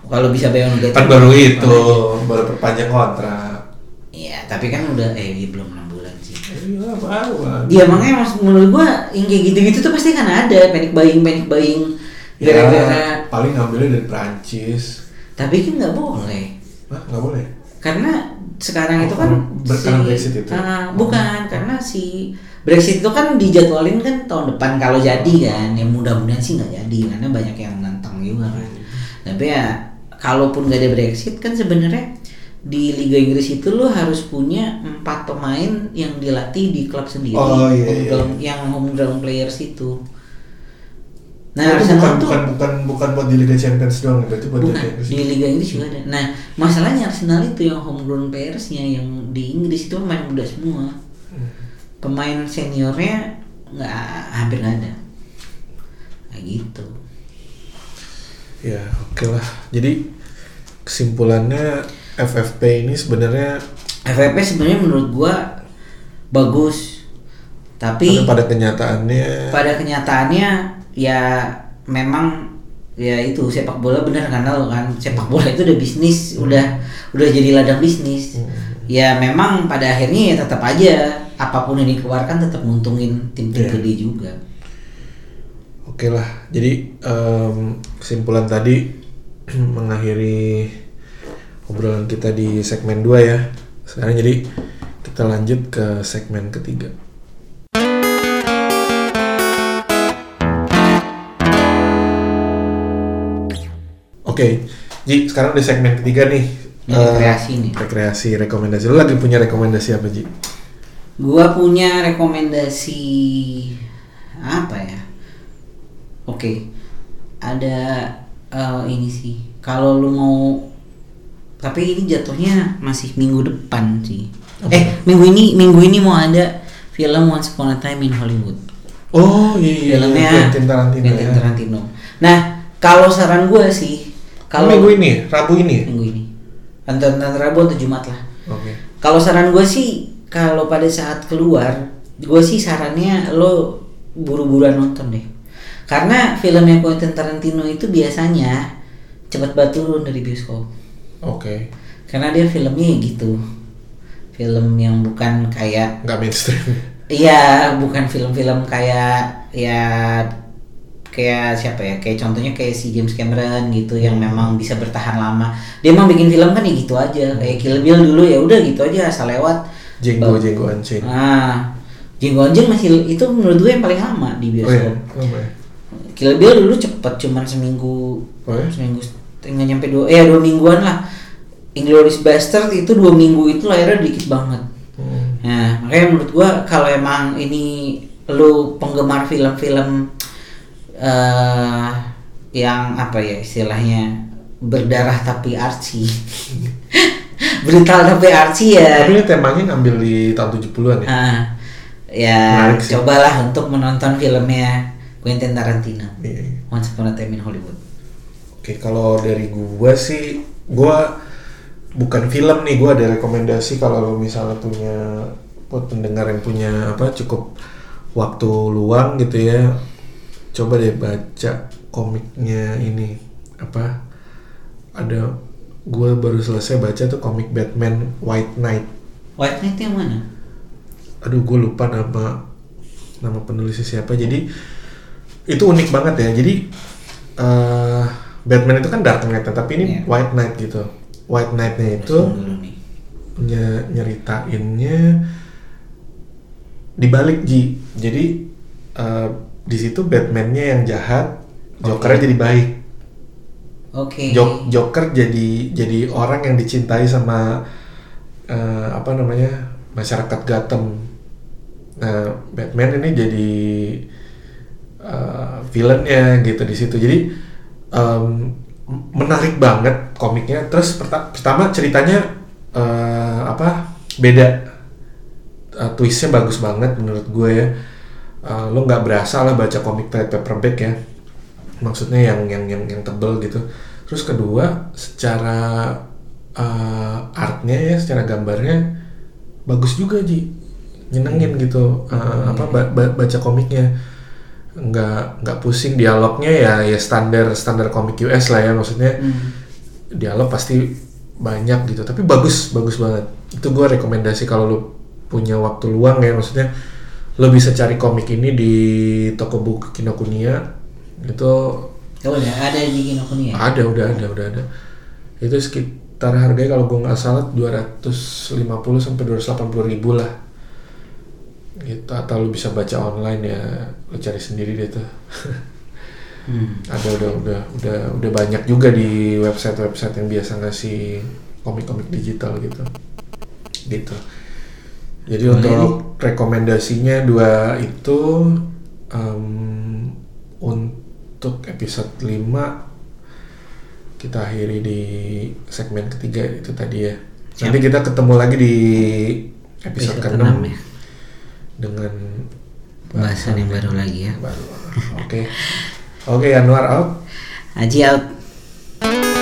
Kalau bisa bayar negatif kan baru itu baru perpanjang kontrak. Iya, tapi kan udah eh iya, belum enam bulan sih. iya baru. Dia makanya mas menurut gua yang kayak gitu-gitu tuh pasti kan ada panic buying panic buying. Ya, gara-gara. paling ngambilnya dari Prancis. Tapi kan nggak boleh. Hah, nggak boleh karena sekarang Oh, itu kan ber- karena Brexit itu? Ah, bukan karena si Brexit itu kan dijadwalin kan tahun depan kalau jadi kan ya mudah-mudahan sih nggak jadi karena banyak yang nantang juga kan tapi ya kalaupun gak ada Brexit kan sebenarnya di Liga Inggris itu lo harus punya empat pemain yang dilatih di klub sendiri Oh, iya, iya. yang homegrown players itu Nah, nah itu bukan, tuh bukan bukan bukan buat di Liga Champions doang, berarti buat Bukan, di Liga Inggris juga ada. Nah, masalahnya Arsenal itu yang homegrown playersnya yang di Inggris itu pemain muda semua. Pemain seniornya nggak hampir nggak ada. Nah gitu. Ya, oke lah. Jadi kesimpulannya FFP ini sebenarnya FFP sebenarnya menurut gua bagus, tapi pada kenyataannya pada kenyataannya ya memang ya itu sepak bola bener kan lo kan sepak bola itu udah bisnis udah udah jadi ladang bisnis ya memang pada akhirnya ya tetap aja apa pun yang dikeluarkan tetap nguntungin tim-tim Iya. gede juga Oke lah, jadi em, kesimpulan tadi mengakhiri obrolan kita di segmen 2 ya. Sekarang jadi kita lanjut ke segmen ketiga. Oke, Ji, sekarang di segmen ketiga nih. Eh, rekreasi nih. Rekreasi, rekomendasi. Lu lagi punya rekomendasi apa, Ji? gua punya rekomendasi apa ya oke ada eh, ini sih kalau lu mau tapi ini jatuhnya masih minggu depan sih eh minggu ini minggu ini mau ada film Once Upon a Time in Hollywood Oh, iya iya. filmnya Quentin Tarantino. Quentin ya. Tarantino. nah kalau saran gue sih Kalau minggu ini, Rabu ini. minggu ini antara antara Rabu atau Jumat lah Oke. kalau saran gue sih kalau pada saat keluar, gue sih sarannya lo buru-buruan nonton deh. Karena filmnya Quentin Tarantino itu biasanya cepat banget turun dari bioskop. Oke. Karena dia filmnya gitu. Film yang bukan kayak Nggak mainstream. iya, bukan film-film kayak ya kayak siapa ya? Kayak contohnya kayak si James Cameron gitu yang memang bisa bertahan lama. Dia emang bikin film kan ya gitu aja. Kayak Kill Bill dulu ya udah gitu aja asal lewat Jenggo, jenggo anjing. Ah, Jenggo Anjing masih itu menurut gue yang paling lama di Oh iya, bioskop. lama ya. Kill Bill dulu cepet cuman seminggu, Oh ya? seminggu nggak nyampe dua, eh dua mingguan lah. Inglourious Bastard itu dua minggu itu lahirnya dikit banget. Hmm. Nah, makanya menurut gua kalau emang ini lu penggemar film-film eh yang apa ya istilahnya berdarah tapi artsy. Brutal tapi artsy ya. Tapi ini temanya ngambil di tahun 70-an ya? Ah, ya Menarik sih. cobalah untuk menonton filmnya Quentin Tarantino. Iya. Once Upon a Time in Hollywood. Oke, kalau dari gua sih, gua bukan film nih, gua ada rekomendasi kalau lo misalnya punya buat pendengar yang punya apa cukup waktu luang gitu ya, coba deh baca komiknya ini apa ada gua baru selesai baca tuh komik Batman White Knight. White Knight yang mana? aduh gue lupa nama nama penulisnya siapa jadi itu unik banget ya jadi eh, Batman itu kan Dark Knight tapi ini Iya. White Knight gitu White Knight-nya itu nye- nyeritainnya dibalik Ji jadi eh, di situ Batman-nya yang jahat Jokernya jadi baik Oke. Jok- Joker jadi jadi orang yang dicintai sama eh, apa namanya masyarakat Gotham. Nah, Batman ini jadi eh, villainnya gitu di situ. Jadi em, menarik banget komiknya. Terus perta- pertama ceritanya eh, apa beda. Eh, twistnya bagus banget menurut gue ya. Eh, lo nggak berasa lah baca komik trade paperback ya. Maksudnya yang yang yang yang tebel gitu. Terus kedua secara uh, artnya ya secara gambarnya bagus juga ji. Nyenengin gitu Uh, apa ba- ba- baca komiknya. Nggak nggak pusing dialognya ya ya standar standar komik US lah ya maksudnya. Hmm. dialog pasti banyak gitu tapi bagus bagus banget. Itu gue rekomendasi kalau lo punya waktu luang ya maksudnya lo bisa cari komik ini di toko buku Kinokuniya itu Oh ya, ada di Kinokuniya. ada udah ada udah ada. Itu sekitar harganya kalau gue nggak salah 250 sampai 280 ribu lah. Gitu atau lu bisa baca online ya lu cari sendiri deh tuh. Hmm. ada udah udah udah udah banyak juga di website website yang biasa ngasih komik-komik digital gitu. Gitu jadi Boleh untuk rekomendasinya dua itu em, untuk episode 5 kita akhiri di segmen ketiga itu tadi ya Siap. nanti kita ketemu lagi di episode, Episode ke-6 ke-6 ya. dengan Pembahasan yang baru lagi ya. baru oke oke Anwar out Aji out.